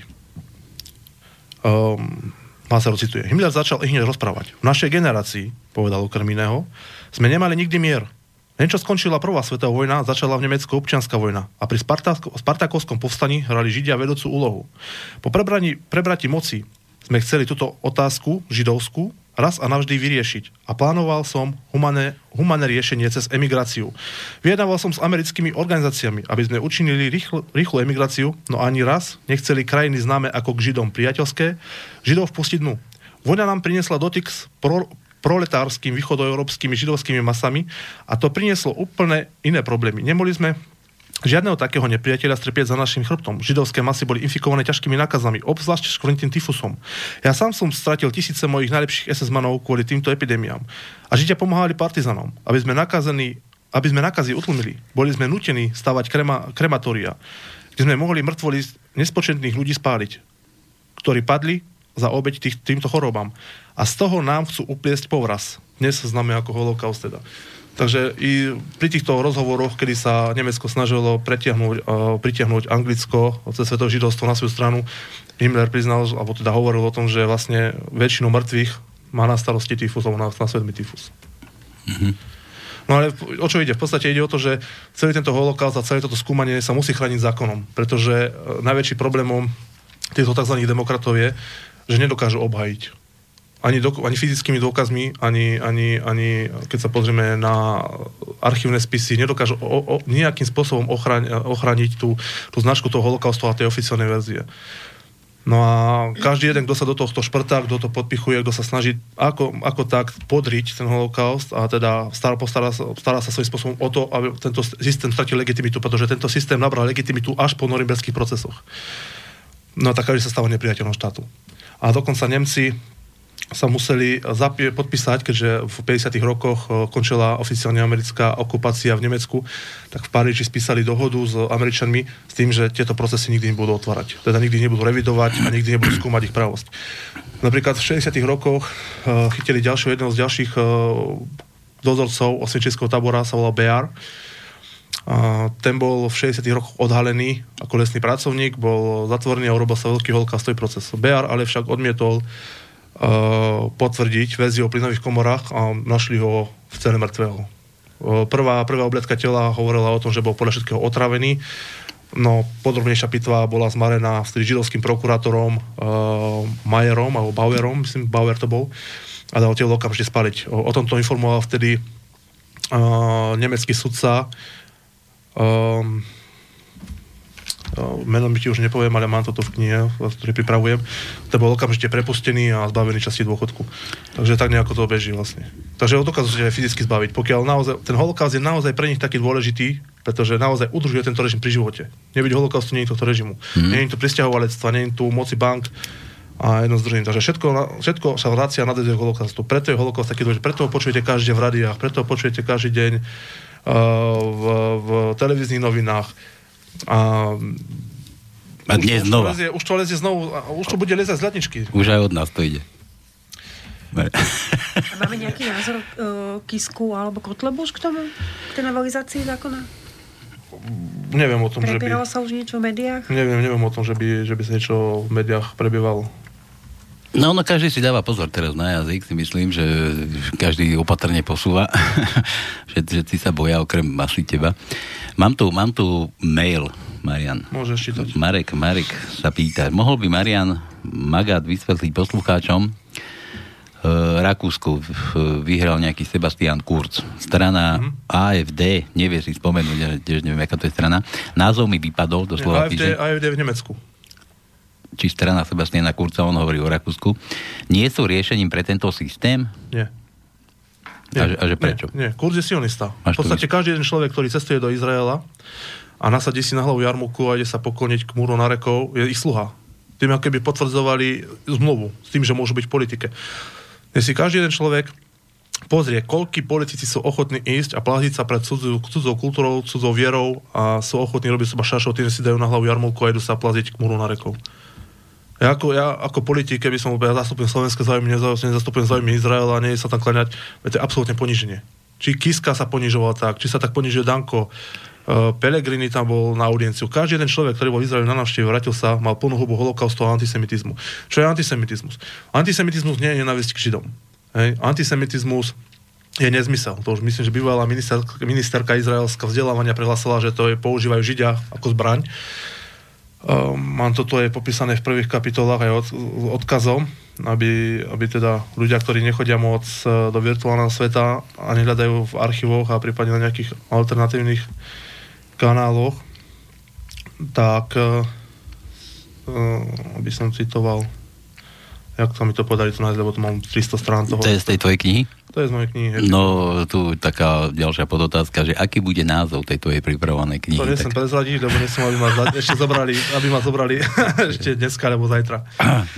Speaker 4: Um, Masaru cituje. Himmler začal ich rozprávať. V našej generácii, povedal okrem iného, sme nemali nikdy mier. Len čo skončila prvá svetová vojna, začala v Nemecku občianská vojna a pri Spartakovskom povstaní hrali Židia vedúcu úlohu. Po prebraní, prebratí moci sme chceli túto otázku židovskú raz a navždy vyriešiť. A plánoval som humané, humané riešenie cez emigráciu. Vyjednával som s americkými organizáciami, aby sme učinili rýchlo, rýchlu emigráciu, no ani raz nechceli krajiny známe ako k Židom priateľské, Židov vpustiť dnu. Vojna nám priniesla dotyk s pro, proletárským východoeurópskymi židovskými masami a to prinieslo úplne iné problémy. Nemoli sme Žiadneho takého nepriateľa strpieť za našim chrbtom. Židovské masy boli infikované ťažkými nákazami, obzvlášť škvrnitým tyfusom. Ja sám som stratil tisíce mojich najlepších SS-manov kvôli týmto epidémiám. A Židia pomáhali partizanom, aby sme nakazení aby sme nakazy utlmili. Boli sme nutení stavať krema, krematória, kde sme mohli mŕtvoli nespočetných ľudí spáliť, ktorí padli za obeď tých, týmto chorobám. A z toho nám chcú upliesť povraz. Dnes známe ako holokaust teda. Takže i pri týchto rozhovoroch, kedy sa Nemecko snažilo pretiahnuť, uh, pritiahnuť Anglicko cez svetové židovstvo na svoju stranu, Himmler priznal, alebo teda hovoril o tom, že vlastne väčšinu mŕtvych má na starosti tyfusov, na, na svedomý tyfus. Mm-hmm. No ale o čo ide? V podstate ide o to, že celý tento holokaust a celé toto skúmanie sa musí chrániť zákonom, pretože e, najväčší problémom týchto tzv. demokratov je, že nedokážu obhajiť ani, do, ani fyzickými dôkazmi, ani, ani, ani keď sa pozrieme na archívne spisy, nedokážu o, o, nejakým spôsobom ochráň, ochrániť tú, tú značku toho holokaustu a tej oficiálnej verzie. No a každý jeden, kto sa do tohto šprtá, kto to podpichuje, kto sa snaží ako, ako tak podriť ten holokaust a teda stará, postará, stará sa svojím spôsobom o to, aby tento systém stratil legitimitu, pretože tento systém nabral legitimitu až po norimberských procesoch. No tak každý sa stáva nepriateľom štátu. A dokonca Nemci sa museli zapie, podpísať, keďže v 50. rokoch e, končila oficiálne americká okupácia v Nemecku, tak v Paríži spísali dohodu s Američanmi s tým, že tieto procesy nikdy nebudú otvárať. Teda nikdy nebudú revidovať a nikdy nebudú skúmať ich pravosť. Napríklad v 60. rokoch uh, chytili ďalšieho, jedného z ďalších uh, dozorcov osvienčického tábora, sa volal. Uh, ten bol v 60. rokoch odhalený ako lesný pracovník, bol zatvorený a urobil sa veľký holokastový proces. Bear ale však odmietol potvrdiť verziu o plynových komorách a našli ho v celé mŕtvého. Uh, prvá, prvá obletka tela hovorila o tom, že bol podľa všetkého otravený, no podrobnejšia pitva bola zmarená vtedy židovským prokurátorom uh, Majerom, alebo Bauerom, myslím, Bauer to bol, a dal telo okamžite spaliť. O, o tomto informoval vtedy uh, nemecký sudca um, meno mi ti už nepoviem, ale mám toto v knihe, ktorý pripravujem, to bol okamžite prepustený a zbavený časti dôchodku. Takže tak nejako to beží vlastne. Takže ho dokážu aj fyzicky zbaviť. Pokiaľ naozaj, ten holokaust je naozaj pre nich taký dôležitý, pretože naozaj udržuje tento režim pri živote. Nebyť holokaustu, nie je tohto režimu. Mm. Nie je to pristahovalectva, nie je tu moci bank a jedno z druhým. Takže všetko, všetko sa vracia na k holokaustu. Preto je holokaust taký dôležitý. Preto ho počujete každý deň v radiách, preto ho počujete každý deň uh, v, v televíznych novinách a
Speaker 2: a dnes
Speaker 4: už,
Speaker 2: znova.
Speaker 4: Už to, lezie, už to lezie znovu, už to bude lezať z letničky.
Speaker 2: Už aj od nás to ide.
Speaker 3: Máme nejaký názor uh, Kisku alebo Kotlebuš k tomu? K tej novelizácii zákona?
Speaker 4: Neviem o tom, že by...
Speaker 3: sa už niečo v médiách?
Speaker 4: Neviem, neviem o tom, že by, že by sa niečo v médiách prebievalo.
Speaker 2: No, no každý si dáva pozor teraz na jazyk, si myslím, že každý opatrne posúva. Všetci sa boja okrem asi teba. Mám tu, mám tu mail, Marian.
Speaker 4: Môžeš čítať.
Speaker 2: Marek, Marek sa pýta, mohol by Marian Magát vysvetliť poslucháčom, e, Rakúsku vyhral nejaký Sebastian Kurz. Strana mm-hmm. AFD, nevie si spomenúť, tiež neviem, aká to je strana. Názov mi vypadol, doslova
Speaker 4: AFD. AFD v Nemecku.
Speaker 2: Či strana Sebastiana Kurza, on hovorí o Rakúsku. Nie sú riešením pre tento systém?
Speaker 4: Nie.
Speaker 2: Nie, a, že, a že prečo?
Speaker 4: Nie, nie. Kurz je sionista. Máš v podstate každý jeden človek, ktorý cestuje do Izraela a nasadí si na hlavu jarmuku a ide sa pokloniť k múru na rekov, je ich sluha. Tým, ako keby potvrdzovali zmluvu s tým, že môžu byť v politike. Dnes si každý jeden človek pozrie, koľky politici sú ochotní ísť a plaziť sa pred cudzou, cudzou kultúrou, cudzou vierou a sú ochotní robiť seba šašov, tým, že si dajú na hlavu jarmulku a idú sa plaziť k múru na rekov. Ja ako, ja ako politik, keby som ja zastupujem slovenské záujmy, nezastupujem záujmy Izraela a nie sa tam klaňať, to je absolútne poniženie. Či Kiska sa ponižoval tak, či sa tak ponižuje Danko, uh, Pelegrini tam bol na audienciu. Každý jeden človek, ktorý bol v Izraeli na návšteve, vrátil sa, mal plnú hubu holokaustu a antisemitizmu. Čo je antisemitizmus? Antisemitizmus nie je nenávisť k Židom. Hej? Antisemitizmus je nezmysel. To už myslím, že bývalá ministerka, ministerka izraelská vzdelávania prehlasila, že to je, používajú Židia ako zbraň. Um, mám toto je popísané v prvých kapitolách aj od, odkazom, aby, aby teda ľudia, ktorí nechodia moc e, do virtuálneho sveta a nehľadajú v archívoch a prípadne na nejakých alternatívnych kanáloch, tak uh, aby som citoval jak to mi to podali tu nájsť, lebo tu mám 300 strán toho.
Speaker 2: To je z tej tvojej knihy?
Speaker 4: To je z mojej knihy.
Speaker 2: No, tu taká ďalšia podotázka, že aký bude názov tejto jej pripravovanej knihy?
Speaker 4: To nechcem
Speaker 2: tak...
Speaker 4: prezradiť, lebo nechcem, aby ma ešte zobrali, aby ma zobrali ešte dneska alebo zajtra.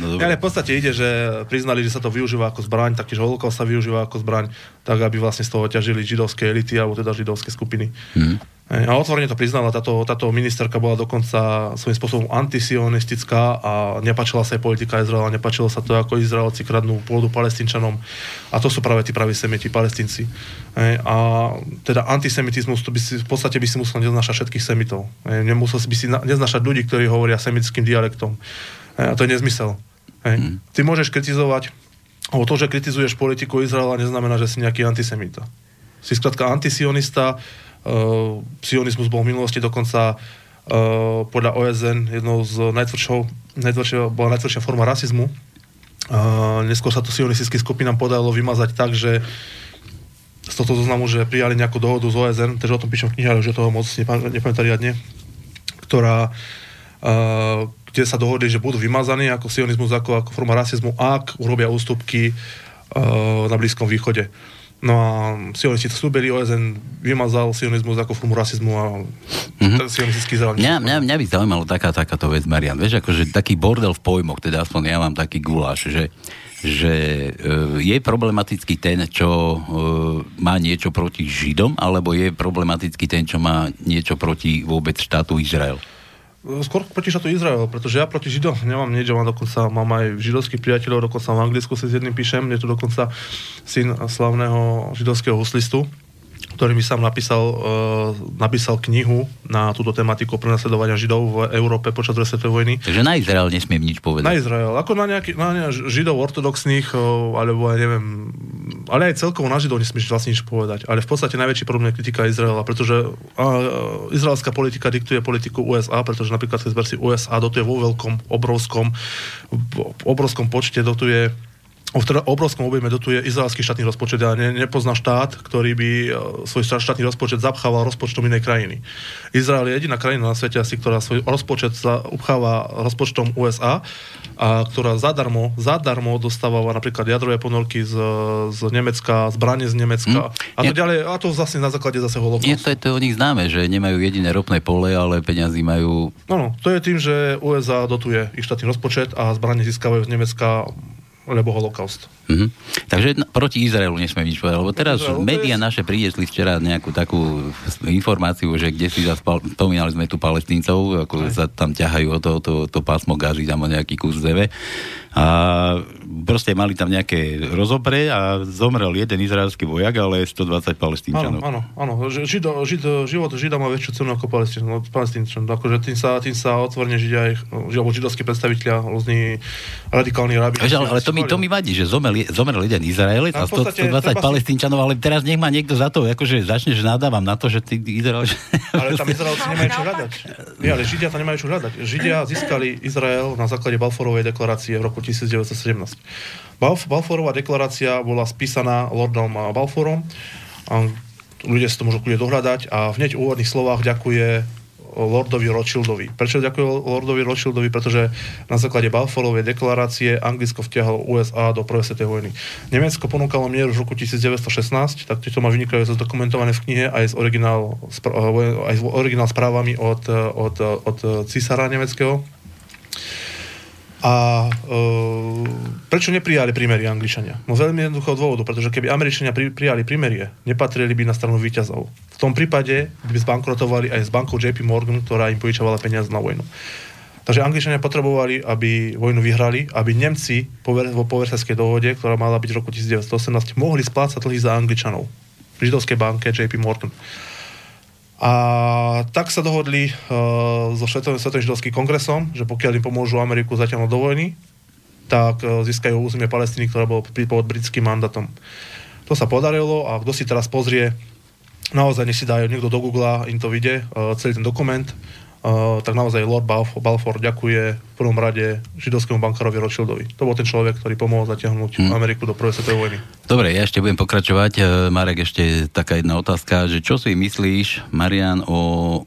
Speaker 2: No,
Speaker 4: Ale v podstate ide, že priznali, že sa to využíva ako zbraň, taktiež holokaust sa využíva ako zbraň, tak aby vlastne z toho ťažili židovské elity alebo teda židovské skupiny.
Speaker 2: Hm.
Speaker 4: A otvorene to priznala, táto, táto ministerka bola dokonca svojím spôsobom antisionistická a nepačila sa jej politika Izraela, nepačilo sa to, ako Izraelci kradnú pôdu palestínčanom a to sú práve tí praví semiti, palestínci. Hej, A teda antisemitizmus, to by si, v podstate by si musel neznašať všetkých semitov. Nemusel by si na- neznašať ľudí, ktorí hovoria semickým dialektom. A to je nezmysel. Hej. Ty môžeš kritizovať, alebo to, že kritizuješ politiku Izraela, neznamená, že si nejaký antisemita. Si skrátka antisionista, sionizmus bol v minulosti dokonca uh, podľa OSN jednou z najtvrdšou, bola najtvrdšia forma rasizmu. Uh, neskôr sa to sionistickým skupinám podalo vymazať tak, že z tohto zoznamu, že prijali nejakú dohodu z OSN, takže o tom píšem v knihe, ale už toho moc nepam- riadne, ktorá kde sa dohodli, že budú vymazaní ako sionizmus, ako, ako forma rasizmu, ak urobia ústupky na Blízkom východe. No a sionisti to slúbili, OSN vymazal sionizmus ako formu rasizmu a mm-hmm. sionistický Izrael.
Speaker 2: Mňa, mňa, mňa by zaujímalo taká, takáto vec, Marian. Vieš, akože taký bordel v pojmoch, teda aspoň ja mám taký guláš, že, že e, je problematický ten, čo e, má niečo proti Židom, alebo je problematický ten, čo má niečo proti vôbec štátu Izrael?
Speaker 4: Skôr proti štátu Izrael, pretože ja proti Židom nemám nič, mám dokonca, mám aj židovských priateľov, dokonca v Anglicku si s jedným píšem, je tu dokonca syn slavného židovského huslistu, ktorý mi sám napísal, uh, napísal knihu na túto tematiku prenasledovania Židov v Európe počas druhej svetovej vojny.
Speaker 2: Takže na Izrael nesmiem nič
Speaker 4: Na
Speaker 2: povedať.
Speaker 4: Izrael, ako na, nejaký, na ne, židov ortodoxných, o, alebo ja neviem, ale aj celkovo na židov nesmieš vlastne nič povedať. Ale v podstate najväčší problém je kritika Izraela, pretože a, a, izraelská politika diktuje politiku USA, pretože napríklad cez versi USA dotuje vo veľkom, obrovskom, obrovskom počte dotuje v teda obrovskom objeme dotuje izraelský štátny rozpočet. Ja ne, nepozná štát, ktorý by e, svoj štát- štátny rozpočet zapchával rozpočtom inej krajiny. Izrael je jediná krajina na svete asi, ktorá svoj rozpočet upcháva rozpočtom USA a ktorá zadarmo, zadarmo dostávala napríklad jadrové ponorky z, z Nemecka, zbranie z Nemecka
Speaker 2: Hm.
Speaker 4: a to
Speaker 2: Je-
Speaker 4: ďalej, a to vlastne na základe zase
Speaker 2: Nie,
Speaker 4: holokaustu.
Speaker 2: to je to o nich známe, že nemajú jediné ropné pole, ale peňazí majú...
Speaker 4: No, no, to je tým, že USA dotuje ich štátny rozpočet a zbranie získavajú z Nemecka lebo holokaust.
Speaker 2: Mhm. Takže n- proti Izraelu nesmiem nič povedať, lebo teraz
Speaker 4: Izraelu,
Speaker 2: médiá
Speaker 4: je-
Speaker 2: naše priniesli včera nejakú takú informáciu, že kde si zaspal, spomínali sme tu palestíncov, ako sa tam ťahajú o to, to, to pásmo gaži, tam o nejaký kus zeme. A proste mali tam nejaké rozopre a zomrel jeden izraelský vojak, ale 120
Speaker 4: Áno,
Speaker 2: palestínčanov.
Speaker 4: áno, áno. Ži- Žido, žid, život Žida má väčšiu cenu ako Palestín, no, Palestínčan. Akože tým sa, tým sa otvorene Židia, aj, alebo židovskí predstaviteľia, rôzni radikálni rabi.
Speaker 2: Ale, ale to, mi, to mi vadí, že zomrel, zomrel jeden Izraelec a
Speaker 4: A v
Speaker 2: 100,
Speaker 4: podstate
Speaker 2: 120
Speaker 4: treba si-
Speaker 2: palestínčanov, ale teraz nech ma niekto za to, akože začne, že nadávam na to, že ty Izrael...
Speaker 4: Ale tam Izraelci nemajú čo hľadať. Nie, ale Židia tam nemajú čo hľadať. Židia získali Izrael na základe Balforovej deklarácie v roku 1917. Balf- Balforová deklarácia bola spísaná Lordom Balforom. Ľudia si to môžu kľudne dohľadať a v hneď úvodných slovách ďakuje Lordovi Rothschildovi. Prečo ďakuje Lordovi Rothschildovi? Pretože na základe Balforovej deklarácie Anglicko vtiahlo USA do prvej svetovej vojny. Nemecko ponúkalo mier v roku 1916, tak to má vynikajúco zdokumentované v knihe aj s originál, spr- aj s originál správami od, od, od císara nemeckého. A e, prečo neprijali prímerie Angličania? No veľmi jednoduchého dôvodu, pretože keby Američania pri, prijali prímerie, nepatrili by na stranu výťazov. V tom prípade by zbankrotovali aj s bankou JP Morgan, ktorá im požičovala peniaze na vojnu. Takže Angličania potrebovali, aby vojnu vyhrali, aby Nemci po, vo Poverseskej dohode, ktorá mala byť v roku 1918, mohli splácať dlhy za Angličanov. V židovskej banke JP Morgan. A tak sa dohodli uh, so Svetovým, Svetovým židovským kongresom, že pokiaľ im pomôžu Ameriku zatiaľ do vojny, tak uh, získajú územie Palestíny, ktoré bolo pod britským mandátom. To sa podarilo a kto si teraz pozrie, naozaj nech si dajú niekto do Google, im to vyjde, uh, celý ten dokument, uh, tak naozaj Lord Balfour, Balfour ďakuje v prvom rade židovskému bankárovi Rothschildovi. To bol ten človek, ktorý pomohol zatiahnuť
Speaker 2: Hm.
Speaker 4: Ameriku do prvej svetovej vojny.
Speaker 2: Dobre, ja ešte budem pokračovať. E, Marek, ešte taká jedna otázka, že čo si myslíš, Marian, o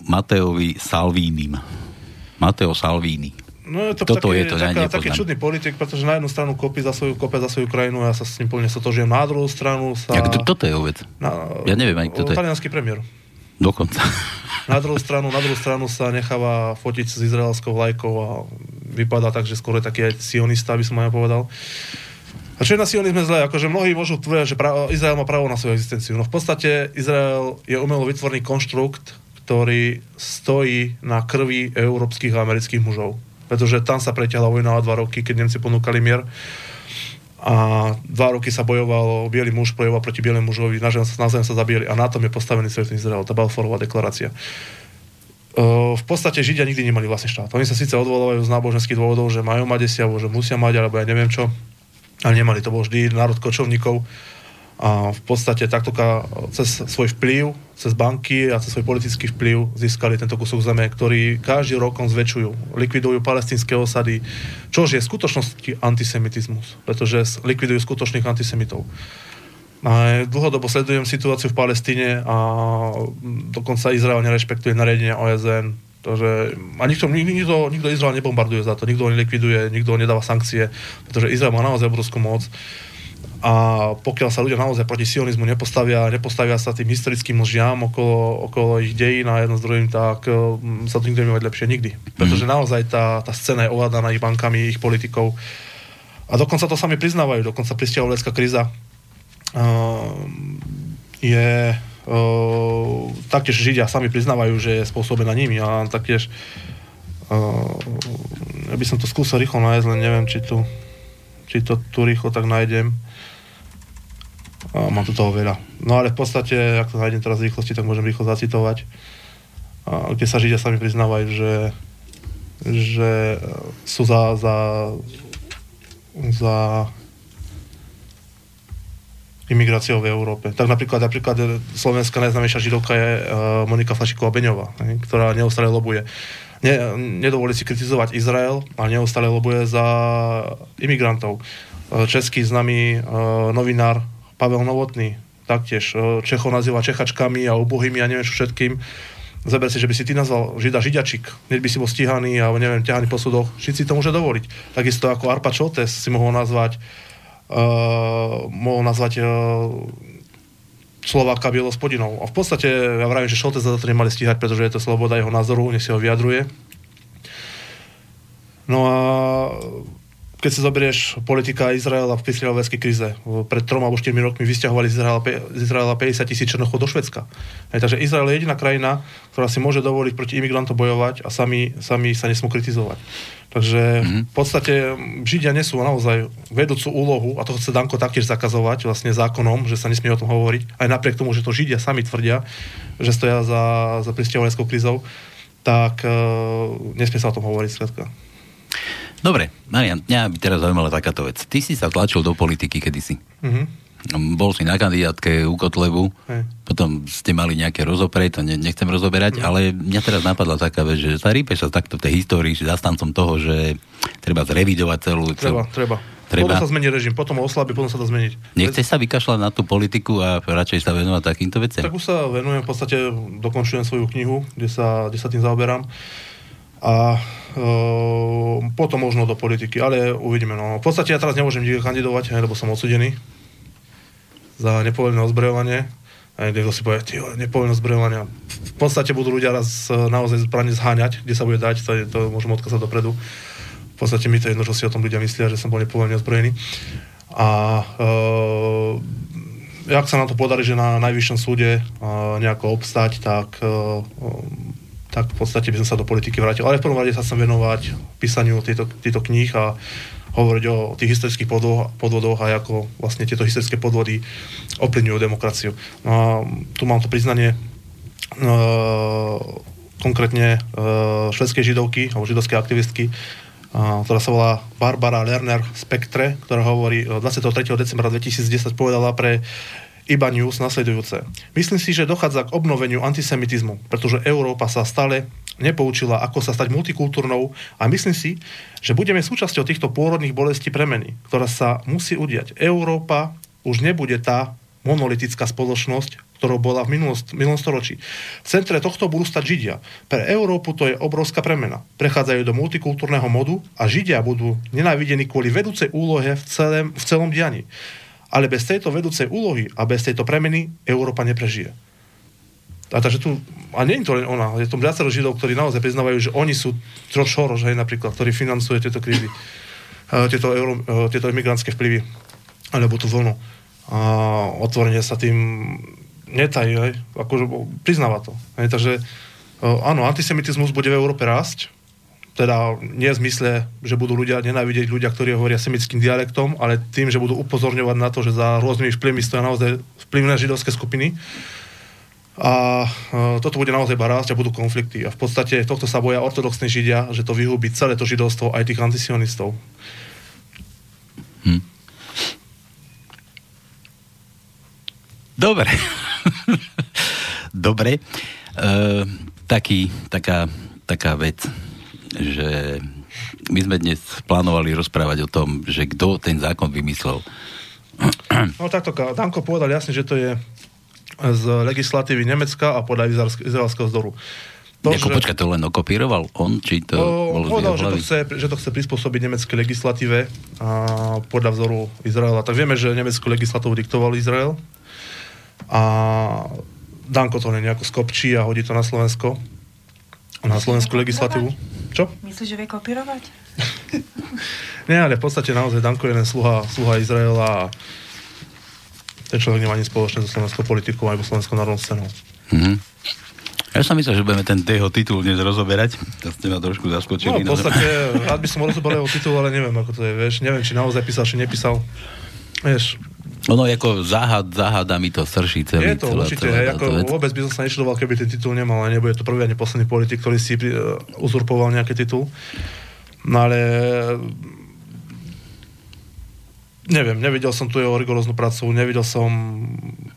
Speaker 2: Mateovi Salvínim? Mateo Salvini.
Speaker 4: No je to
Speaker 2: Toto
Speaker 4: taký,
Speaker 2: je to, ja
Speaker 4: taká, taký čudný politik, pretože na jednu stranu kopí za svoju, kope za svoju krajinu, ja sa s ním plne sotožujem, na druhú stranu sa...
Speaker 2: Jak, to, toto je vec.
Speaker 4: na,
Speaker 2: Ja neviem ani, kto to je.
Speaker 4: Talianský premiér.
Speaker 2: Dokonca.
Speaker 4: Na druhú stranu, na druhú stranu sa necháva fotiť s izraelskou vlajkou a vypadá tak, že skôr je taký aj sionista, by som aj povedal. A čo je na sionizme zlé? Akože mnohí môžu tvrdiť, že pra- Izrael má právo na svoju existenciu. No v podstate Izrael je umelo vytvorný konštrukt, ktorý stojí na krvi európskych a amerických mužov. Pretože tam sa preťahla vojna o dva roky, keď Nemci ponúkali mier. A dva roky sa bojovalo, biely muž bojoval proti bielemu mužovi, sa, navzájom sa zabíjali. A na tom je postavený celý Izrael, tá Balfourová deklarácia. Uh, v podstate Židia nikdy nemali vlastný štát. Oni sa síce odvolávajú z náboženských dôvodov, že majú mať desi, alebo že musia mať, alebo ja neviem čo, ale nemali to bol vždy národ kočovníkov. A v podstate takto cez svoj vplyv, cez banky a cez svoj politický vplyv získali tento kúsok zeme, ktorý každý rokom zväčšujú. Likvidujú palestinské osady, čož je v skutočnosti antisemitizmus, pretože likvidujú skutočných antisemitov. A dlhodobo sledujem situáciu v Palestíne a dokonca Izrael nerešpektuje nariadenia OSN. Takže, a nikto, nikto, nikto, Izrael nebombarduje za to, nikto ho nelikviduje, nikto ho nedáva sankcie, pretože Izrael má naozaj obrovskú moc. A pokiaľ sa ľudia naozaj proti sionizmu nepostavia, nepostavia sa tým historickým lžiam okolo, okolo ich dejín a jedno s druhým, tak mm, sa to nikto mať lepšie nikdy. Pretože naozaj tá, tá scéna je ovládaná ich bankami, ich politikou. A dokonca to sami priznávajú, dokonca pristiavolecká kríza Ehm, je uh, taktiež Židia sami priznávajú, že je spôsobená nimi a taktiež uh, ja by som to skúsil rýchlo nájsť, len neviem, či tu či to tu rýchlo tak nájdem. A mám tu toho veľa. No ale v podstate, ak to nájdem teraz v rýchlosti, tak môžem rýchlo zacitovať. A, kde sa Židia sami priznávajú, že, že sú za, za, za imigráciou v Európe. Tak napríklad, napríklad slovenská najznámejšia židovka je uh, Monika Flašiková Beňová, hej, ktorá neustále lobuje. Ne, nedovolí si kritizovať Izrael, ale neustále lobuje za imigrantov. Uh, český známy novinár Pavel Novotný, taktiež uh, Čechov nazýva Čechačkami a ubohými a neviem čo všetkým. Zaber si, že by si ty nazval Žida Židačik, hneď by si bol stíhaný a neviem, ťahaný po súdoch. Všetci si to môže dovoliť. Takisto ako Arpa Čoltes si mohol nazvať uh, mohol nazvať uh, Slováka bielospodinou. A v podstate ja vravím, že Šoltes za to nemali stíhať, pretože je to sloboda jeho názoru, nech si ho vyjadruje. No a keď si zoberieš politika Izraela v prisľahoveckej kríze, pred troma alebo 4 rokmi vysťahovali z Izraela, z Izraela 50 tisíc černochov do Švedska. Hej, takže Izrael je jediná krajina, ktorá si môže dovoliť proti imigrantom bojovať a sami, sami sa nesmú kritizovať. Takže mm-hmm. v podstate Židia nesú naozaj vedúcu úlohu, a to chce Danko taktiež zakazovať vlastne zákonom, že sa nesmie o tom hovoriť, aj napriek tomu, že to Židia sami tvrdia, že stoja za, za prisťahovaleckou krízou, tak uh, nesmie sa o tom hovoriť, skrátka.
Speaker 2: Dobre, Marian, mňa by teraz zaujímala takáto vec. Ty si sa tlačil do politiky kedysi.
Speaker 4: Mm-hmm.
Speaker 2: Bol si na kandidátke u Kotlebu,
Speaker 4: Hej.
Speaker 2: potom ste mali nejaké rozopreť, to ne, nechcem rozoberať,
Speaker 4: Mhm.
Speaker 2: ale mňa teraz napadla taká vec, že sa rípeš sa takto v tej histórii, že zastancom toho, že treba zrevidovať celú...
Speaker 4: Treba,
Speaker 2: celú
Speaker 4: treba.
Speaker 2: Treba?
Speaker 4: Potom sa zmení režim, potom ho oslabí, potom sa to zmeniť.
Speaker 2: Nechceš sa vykašľať na tú politiku a radšej sa venovať takýmto veciam?
Speaker 4: Tak už sa venujem, v podstate dokončujem svoju knihu, kde sa, kde sa tým zaoberám. A e, potom možno do politiky, ale uvidíme. No. V podstate ja teraz nemôžem nikde kandidovať, lebo som odsudený za nepovolené ozbrojovanie. A niekto si povie, ty vole, nepovolené ozbrojovanie. V podstate budú ľudia raz e, naozaj zbranie zháňať, kde sa bude dať, to, je, to môžem odkázať dopredu. V podstate mi to je jedno, čo si o tom ľudia myslia, že som bol nepovolený ozbrojený. A e, ak sa nám to podarí, že na najvyššom súde e, nejako obstať, tak, e, tak v podstate by som sa do politiky vrátil. Ale v prvom rade sa chcem venovať písaniu týchto, týchto kníh a hovoriť o tých historických podvodoch, podvodoch a ako vlastne tieto historické podvody ovplyvňujú demokraciu. No a tu mám to priznanie e, konkrétne e, švedskej židovky alebo židovskej aktivistky, a, ktorá sa volá Barbara Lerner Spektre, ktorá hovorí e, 23. decembra 2010 povedala pre iba News nasledujúce. Myslím si, že dochádza k obnoveniu antisemitizmu, pretože Európa sa stále nepoučila, ako sa stať multikultúrnou a myslím si, že budeme súčasťou týchto pôrodných bolestí premeny, ktorá sa musí udiať. Európa už nebude tá monolitická spoločnosť, ktorou bola v minulom storočí. V centre tohto budú stať Židia. Pre Európu to je obrovská premena. Prechádzajú do multikultúrneho modu a Židia budú nenávidení kvôli vedúcej úlohe v celém, v celom dianí. Ale bez tejto vedúcej úlohy a bez tejto premeny Európa neprežije. A takže tu, a nie je to len ona, je to viacero Židov, ktorí naozaj priznávajú, že oni sú George Soros, napríklad, ktorý financuje tieto krízy, uh, tieto, euro, uh, tieto imigrantské vplyvy, alebo tú vlnu. A otvorenie sa tým netají, akože priznáva to. Hej, takže uh, áno, antisemitizmus bude v Európe rásť, teda nie v zmysle, že budú ľudia nenávidieť ľudia, ktorí hovoria semickým dialektom, ale tým, že budú upozorňovať na to, že za rôznymi vplyvmi stoja naozaj vplyvné židovské skupiny a toto bude naozaj barásť a budú konflikty. A v podstate tohto sa boja ortodoxní židia, že to vyhubí celé to židovstvo aj tých antisionistov. Hm.
Speaker 2: Dobre. Dobre. E, taký, taká, taká vec, že my sme dnes plánovali rozprávať o tom, že kto ten zákon vymyslel.
Speaker 4: No takto, Danko povedal jasne, že to je z legislatívy Nemecka a podľa izraelského zdoru.
Speaker 2: To, Jako, že... počkaj, to len okopíroval on, či to o, bolo
Speaker 4: povedal, že to, chce, že to chce prispôsobiť nemeckej legislatíve a podľa vzoru Izraela. Tak vieme, že nemeckú legislatívu diktoval Izrael a Danko to nejako skopčí a hodí to na Slovensko. Na slovenskú legislatívu. Čo?
Speaker 3: Myslíš, že vie kopírovať?
Speaker 4: Nie, ale v podstate naozaj Danko je len sluha, sluha Izraela a ten človek nemá nič spoločné so slovenskou politikou alebo slovenskou národnou scénou. Mm-hmm.
Speaker 2: Ja som myslel, že budeme ten jeho titul dnes rozoberať. To ste ma trošku zaskočili.
Speaker 4: No, v podstate, rád by som rozoberal jeho titul, ale neviem, ako to je, vieš. Neviem, či naozaj písal, či nepísal. Vieš.
Speaker 2: Ono ako záhad, záhada mi to srší celý.
Speaker 4: Je to celá, určite, celá, hej, ako vec. vôbec by som sa nečudoval, keby ten titul nemal, a nebude to prvý ani posledný politik, ktorý si uh, uzurpoval nejaký titul. No ale Neviem, nevidel som tu jeho rigoróznu prácu, nevidel som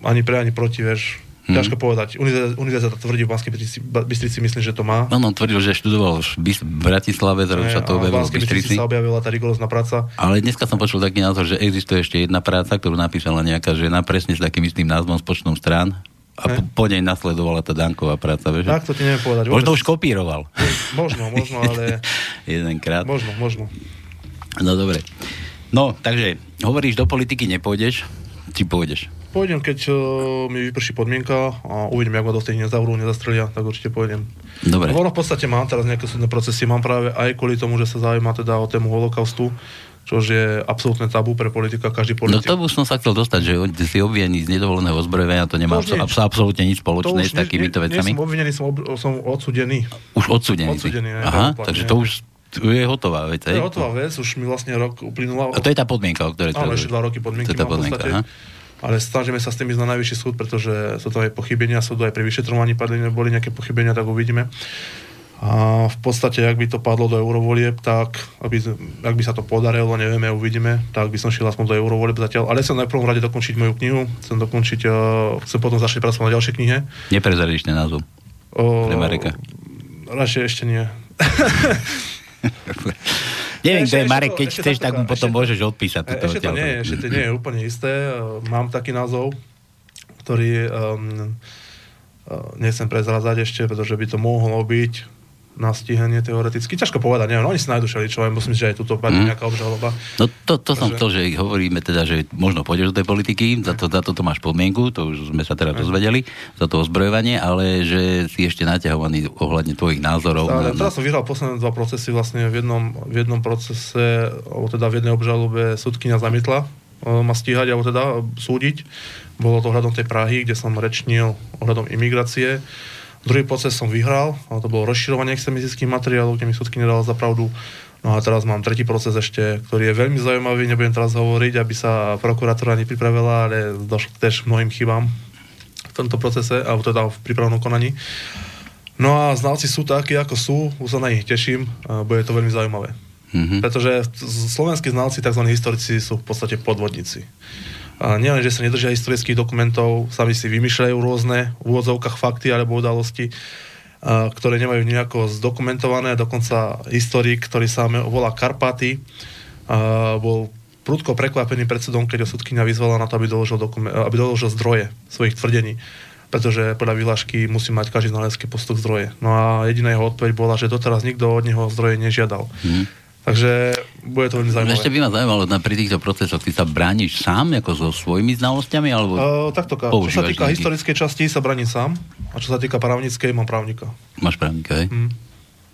Speaker 4: ani pre, ani proti, vieš. Hmm. Ťažko povedať. Univerzita tvrdí v Banskej Bystrici, Bystrici, myslím, že to má.
Speaker 2: No, on tvrdil, že študoval v Bratislave, zrazu sa to objavilo v Bystrici.
Speaker 4: sa objavila tá rigorózna práca.
Speaker 2: Ale dneska som počul taký názor, že existuje ešte jedna práca, ktorú napísala nejaká žena presne s takým istým názvom, s počtom strán. A po, po nej nasledovala tá Danková práca, vieš?
Speaker 4: Tak to ti neviem povedať.
Speaker 2: Vôbec. Možno už kopíroval.
Speaker 4: Možno, možno, ale...
Speaker 2: Jedenkrát.
Speaker 4: Možno, možno.
Speaker 2: No dobre. No, takže hovoríš, do politiky nepôjdeš, či pôjdeš?
Speaker 4: Pôjdem, keď uh, mi vyprší podmienka a uvidím, ako ma do tých nezavrú, nezastrelia, tak určite pôjdem.
Speaker 2: Dobre.
Speaker 4: No, v podstate mám teraz nejaké súdne procesy, mám práve aj kvôli tomu, že sa zaujíma teda o tému holokaustu, čo je absolútne tabu pre politika, každý politik.
Speaker 2: No to už som sa chcel dostať, že si obvinený z nedovoleného ozbrojenia, to nemá to abs- absolútne nič spoločné s takýmito vecami.
Speaker 4: Nie som obvinený, som, ob- som odsudený.
Speaker 2: Už odsudený.
Speaker 4: odsudený
Speaker 2: Aha, takže to už to je hotová vec,
Speaker 4: To je hotová vec, už mi vlastne rok uplynula.
Speaker 2: A to je tá podmienka, o ktorej...
Speaker 4: Áno, ešte dva roky podmienky to je tá podmienka, aha. Ale snažíme sa s tým ísť na najvyšší súd, pretože sú to aj pochybenia súdu, aj pri vyšetrovaní padli, boli nejaké pochybenia, tak uvidíme. A v podstate, ak by to padlo do eurovolieb, tak aby, ak by sa to podarilo, nevieme, uvidíme, tak by som šiel aspoň do eurovolieb zatiaľ. Ale chcem najprv rade dokončiť moju knihu, chcem dokončiť, uh, chcem potom začať pracovať na ďalšej knihe.
Speaker 2: Neprezradíš ten názov? Amerika.
Speaker 4: Radšej ešte nie.
Speaker 2: Neviem, kto je Marek, keď ešte chceš, tak mu potom ešte, môžeš odpísať.
Speaker 4: Ešte to nie, ešte to nie je úplne isté. Mám taký názov, ktorý um, nechcem prezrazať ešte, pretože by to mohlo byť na stíhanie teoreticky. Ťažko povedať, neviem, no oni si nájdu všeličo, myslím, že aj tuto padne mm. nejaká obžaloba.
Speaker 2: No to, to som chcel, že hovoríme teda, že možno pôjdeš do tej politiky, za to, za to máš podmienku, to už sme sa teda dozvedeli, za to ozbrojovanie, ale že si ešte naťahovaný ohľadne tvojich názorov.
Speaker 4: Stále, na, teraz som vyhral posledné dva procesy vlastne v jednom, v jednom procese, alebo teda v jednej obžalobe súdkynia zamietla e, ma stíhať, alebo teda súdiť. Bolo to ohľadom tej Prahy, kde som rečnil ohľadom imigrácie Druhý proces som vyhral, ale to bolo rozširovanie extremistických materiálov, kde mi súdky nedala za pravdu. No a teraz mám tretí proces ešte, ktorý je veľmi zaujímavý, nebudem teraz hovoriť, aby sa prokuratúra nepripravila, ale došlo tiež mnohým chybám v tomto procese, alebo teda v prípravnom konaní. No a znalci sú takí, ako sú, už sa na nich teším, bude to veľmi zaujímavé. Mm-hmm. Pretože slovenskí znalci, tzv. historici, sú v podstate podvodníci. Nielen, že sa nedržia historických dokumentov, sami si vymýšľajú rôzne v úvodzovkách fakty alebo udalosti, ktoré nemajú nejako zdokumentované. Dokonca historik, ktorý sa volá Karpaty, bol prudko prekvapený predsedom, keď ho sudkynia vyzvala na to, aby doložil, dokument, aby doložil zdroje svojich tvrdení. pretože podľa vyhlášky musí mať každý znalecký postok zdroje. No a jediná jeho odpoveď bola, že doteraz nikto od neho zdroje nežiadal.
Speaker 2: Mhm.
Speaker 4: Takže bude to veľmi zaujímavé.
Speaker 2: Ešte by ma zaujímalo, na pri týchto procesoch, ty sa brániš sám, ako so svojimi znalosťami, alebo
Speaker 4: Uh, takto, čo sa týka
Speaker 2: nejaký-
Speaker 4: historickej časti, sa braním sám. A čo sa týka právnickej, mám právnika.
Speaker 2: Máš právnika, hej?
Speaker 4: Hm.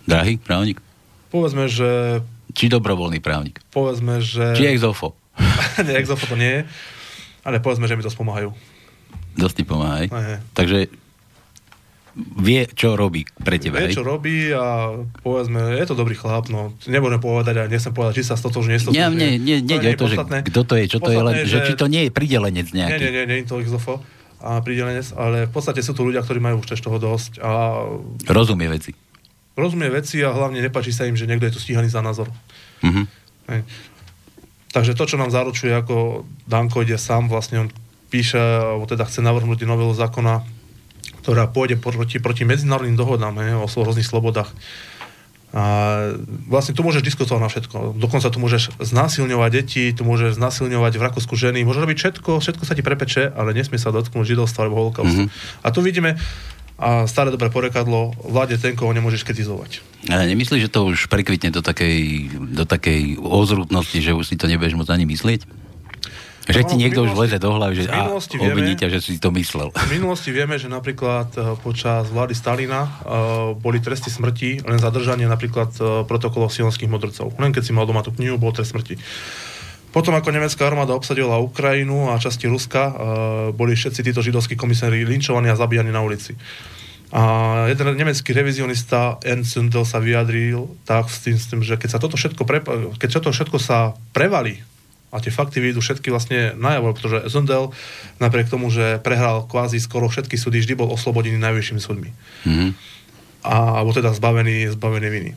Speaker 2: Drahý právnik?
Speaker 4: Povedzme, že...
Speaker 2: Či dobrovoľný právnik?
Speaker 4: Povedzme, že...
Speaker 2: Či exofo?
Speaker 4: nie, exofo to nie je. Ale povedzme, že mi to spomáhajú.
Speaker 2: Dosť ti pomáha, hej?
Speaker 4: Hej, hej.
Speaker 2: Takže vie, čo robí pre teba,
Speaker 4: Vie,
Speaker 2: hej?
Speaker 4: čo robí a povedzme, je to dobrý chlap, no nebudem povedať a nechcem povedať, či sa stotožne
Speaker 2: Nie,
Speaker 4: nestotožne.
Speaker 2: nie, nie, nie,
Speaker 4: je
Speaker 2: o to, že kto to je, čo to je, len,
Speaker 4: Podstatné,
Speaker 2: že či to nie je pridelenec
Speaker 4: Nie,
Speaker 2: nejaký.
Speaker 4: nie, nie, nie je to exofo a pridelenec, ale v podstate sú to ľudia, ktorí majú už tiež toho dosť a
Speaker 2: Rozumie veci.
Speaker 4: rozumie veci a hlavne nepačí sa im, že niekto je tu stíhaný za názor.
Speaker 2: Mhm.
Speaker 4: Hej. Takže to, čo nám zaručuje, ako Danko ide sám, vlastne on píše, alebo teda chce navrhnúť novelu zákona, ktorá pôjde proti, proti medzinárodným dohodám hej, o rôznych slobodách. A vlastne tu môžeš diskutovať na všetko. Dokonca tu môžeš znásilňovať deti, tu môžeš znásilňovať v Rakúsku ženy, môžeš robiť všetko, všetko sa ti prepeče, ale nesmie sa dotknúť židovstva alebo holokaustu. Mm-hmm. A tu vidíme, a staré dobré porekadlo, vláde ten, koho nemôžeš kritizovať.
Speaker 2: Ale nemyslíš, že to už prekvitne do takej, do takej ozrutnosti, že už si to nebudeš môcť ani myslieť? Že ti niekto už
Speaker 4: minulosti-
Speaker 2: leze do hlavy, že a, obviní ťa, že si to myslel.
Speaker 4: V minulosti vieme, že napríklad eh, počas vlády Stalina uh, boli tresty smrti, len zadržanie napríklad uh, protokolov sionských modrcov. Len keď si mal doma tú knihu, bol trest smrti. Potom, ako nemecká armáda obsadila Ukrajinu a časti Ruska, uh, boli všetci títo židovskí komisári linčovaní a zabíjani na ulici. A jeden nemecký revizionista Ernst Sundel sa vyjadril tak s tým, s tým že keď sa toto všetko, prepa- keď toto všetko sa prevalí a tie fakty vyjdú všetky vlastne najavo, pretože Zundel napriek tomu, že prehral kvázi skoro všetky súdy, vždy bol oslobodený najvyššími súdmi.
Speaker 2: Mhm.
Speaker 4: A, alebo teda zbavený, zbavený viny.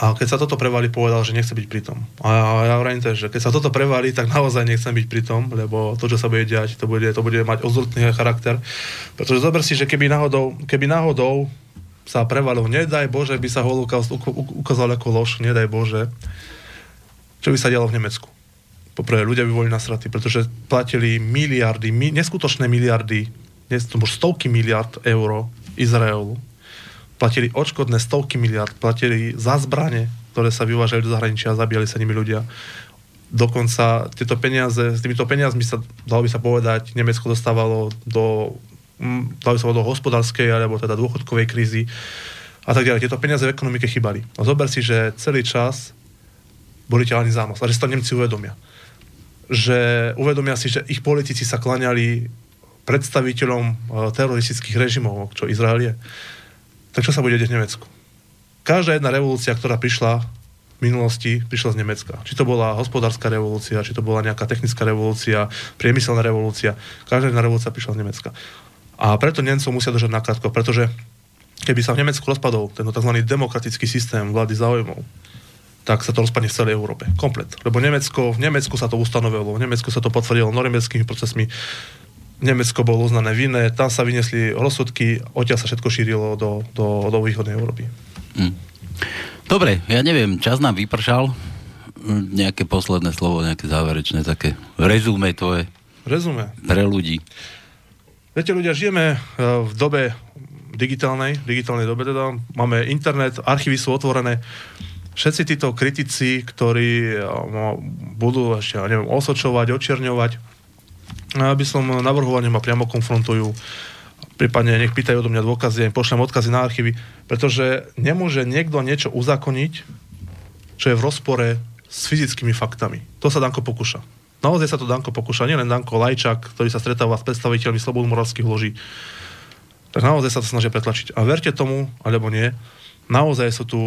Speaker 4: A keď sa toto prevalí, povedal, že nechce byť pri tom. A ja hovorím tiež, že keď sa toto prevalí, tak naozaj nechcem byť pri tom, lebo to, čo sa bude diať, to bude, to bude mať ozrutný charakter. Pretože zober si, že keby náhodou, keby náhodou sa prevalil, nedaj Bože, by sa holokaust uk- uk- ukázal ako lož, nedaj Bože, čo by sa dialo v Nemecku? Poprvé, ľudia by boli nasratí, pretože platili miliardy, mi, neskutočné miliardy, už stovky miliard eur Izraelu. Platili odškodné stovky miliard, platili za zbrane, ktoré sa vyvážali do zahraničia a zabíjali sa nimi ľudia. Dokonca tieto peniaze, s týmito peniazmi sa, dalo by sa povedať, Nemecko dostávalo do, dalo by sa do hospodárskej alebo teda dôchodkovej krízy a tak ďalej. Tieto peniaze v ekonomike chýbali. A zober si, že celý čas boli ťahaní za nos a že si to Nemci uvedomia. Že uvedomia si, že ich politici sa klaňali predstaviteľom e, teroristických režimov, čo Izrael je. Tak čo sa bude deť v Nemecku? Každá jedna revolúcia, ktorá prišla v minulosti, prišla z Nemecka. Či to bola hospodárska revolúcia, či to bola nejaká technická revolúcia, priemyselná revolúcia. Každá jedna revolúcia prišla z Nemecka. A preto Nemcov musia držať nakrátko, pretože keby sa v Nemecku rozpadol ten tzv. demokratický systém vlády záujmov, tak sa to rozpadne v celej Európe. Komplet. Lebo Nemecko, v Nemecku sa to ustanovilo, v Nemecku sa to potvrdilo norimberskými procesmi, Nemecko bolo uznané vinné, tam sa vyniesli rozsudky, odtiaľ sa všetko šírilo do, do, do východnej Európy.
Speaker 2: Mm. Dobre, ja neviem, čas nám vypršal. Mm, Nejaké posledné slovo, nejaké záverečné, také rezume tvoje
Speaker 4: Rezume.
Speaker 2: pre ľudí.
Speaker 4: Viete, ľudia, žijeme e, v dobe digitálnej, digitálnej dobe teda. Máme internet, archívy sú otvorené. Všetci títo kritici, ktorí e, no, budú ešte, neviem, osočovať, očierňovať, ja by som navrhoval, nech ma priamo konfrontujú, prípadne nech pýtajú odo mňa dôkazy, ja im pošlem odkazy na archívy, pretože nemôže niekto niečo uzakoniť, čo je v rozpore s fyzickými faktami. To sa Danko pokúša. Naozaj sa to Danko pokúša, nielen Danko Lajčák, ktorý sa stretáva s predstaviteľmi slobodomoravských loží. Tak naozaj sa to snažia pretlačiť. A verte tomu, alebo nie, naozaj sú tu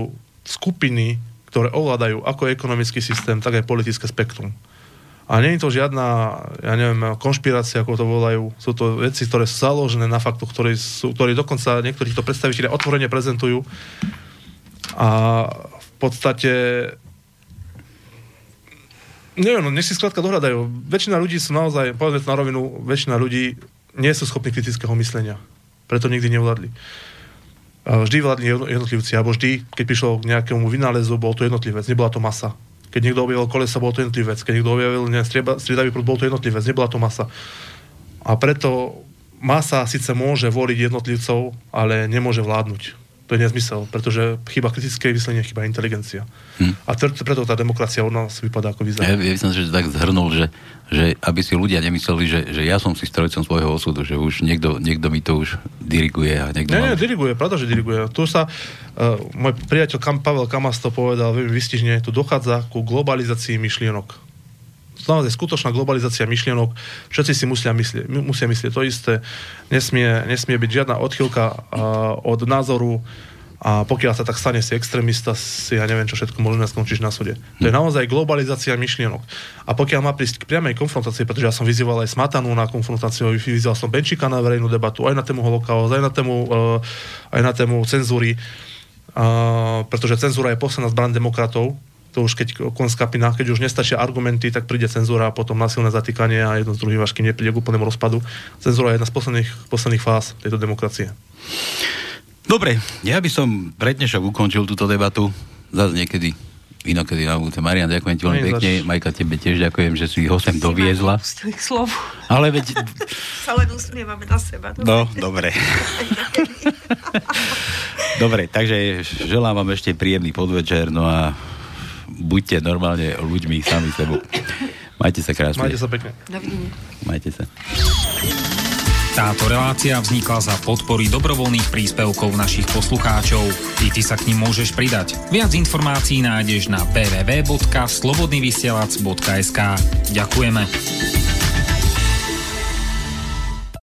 Speaker 4: skupiny, ktoré ovládajú ako ekonomický systém, tak aj politické spektrum. A nie je to žiadna, ja neviem, konšpirácia, ako to volajú. Sú to veci, ktoré sú založené na faktoch, ktoré, sú, ktoré dokonca niektorí to predstaviteľe otvorene prezentujú. A v podstate neviem, no nech si skrátka dohľadajú. Väčšina ľudí sú naozaj, povedzme to na rovinu, väčšina ľudí nie sú schopní kritického myslenia. Preto nikdy nevládli. Vždy vládli jedno- jednotlivci, alebo vždy, keď prišlo k nejakému vynálezu, bol to jednotlivec, nebola to masa. Keď niekto objavil kolesa, bol to jednotlivec. Keď niekto objavil striedavý prúd, bol to jednotlivec, nebola to masa. A preto masa síce môže voliť jednotlivcov, ale nemôže vládnuť. To je nezmysel, pretože chyba kritické myslenie, chyba inteligencia. Hm. A preto tá demokracia od nás vypadá ako vyzerá.
Speaker 2: Ja, ja by som že tak zhrnul, že, že aby si ľudia nemysleli, že, že ja som si strojcom svojho osudu, že už niekto, niekto mi to už diriguje. A niekto
Speaker 4: nie, nie, diriguje, pravda, že diriguje. Tu sa, uh, môj priateľ Kam, Pavel Kamas to povedal veľmi vystižne, tu dochádza ku globalizácii myšlienok naozaj skutočná globalizácia myšlienok, všetci si musia myslieť, musia myslieť to isté, nesmie, nesmie byť žiadna odchylka od názoru a pokiaľ sa tak stane si extrémista, si ja neviem čo všetko možno skončíš na súde. To je hm. naozaj globalizácia myšlienok. A pokiaľ má prísť k priamej konfrontácii, pretože ja som vyzýval aj Smatanu na konfrontáciu, vyzýval som Benčíka na verejnú debatu, aj na tému holokaust, aj na tému, uh, aj na tému cenzúry, pretože cenzúra je posledná zbraň demokratov, to už keď konská pina, keď už nestačia argumenty, tak príde cenzúra a potom násilné zatýkanie a jedno z druhých vášky nepríde k úplnému rozpadu. Cenzúra je jedna z posledných, posledných fáz tejto demokracie.
Speaker 2: Dobre, ja by som pre dnešok ukončil túto debatu. Zase niekedy inokedy na budúce. Marian, ďakujem ti veľmi pekne. Zač... Majka, tebe tiež ďakujem, že si ho sem doviezla. Ale veď...
Speaker 3: Sa len usmievame na seba.
Speaker 2: Dobre. No, dobre. dobre, takže želám vám ešte príjemný podvečer, no a buďte normálne ľuďmi sami sebou. Majte sa krásne.
Speaker 4: Majte sa pekne.
Speaker 3: Dovidenia.
Speaker 2: Majte sa.
Speaker 5: Táto relácia vznikla za podpory dobrovoľných príspevkov našich poslucháčov. I ty sa k ním môžeš pridať. Viac informácií nájdeš na www.slobodnyvysielac.sk Ďakujeme.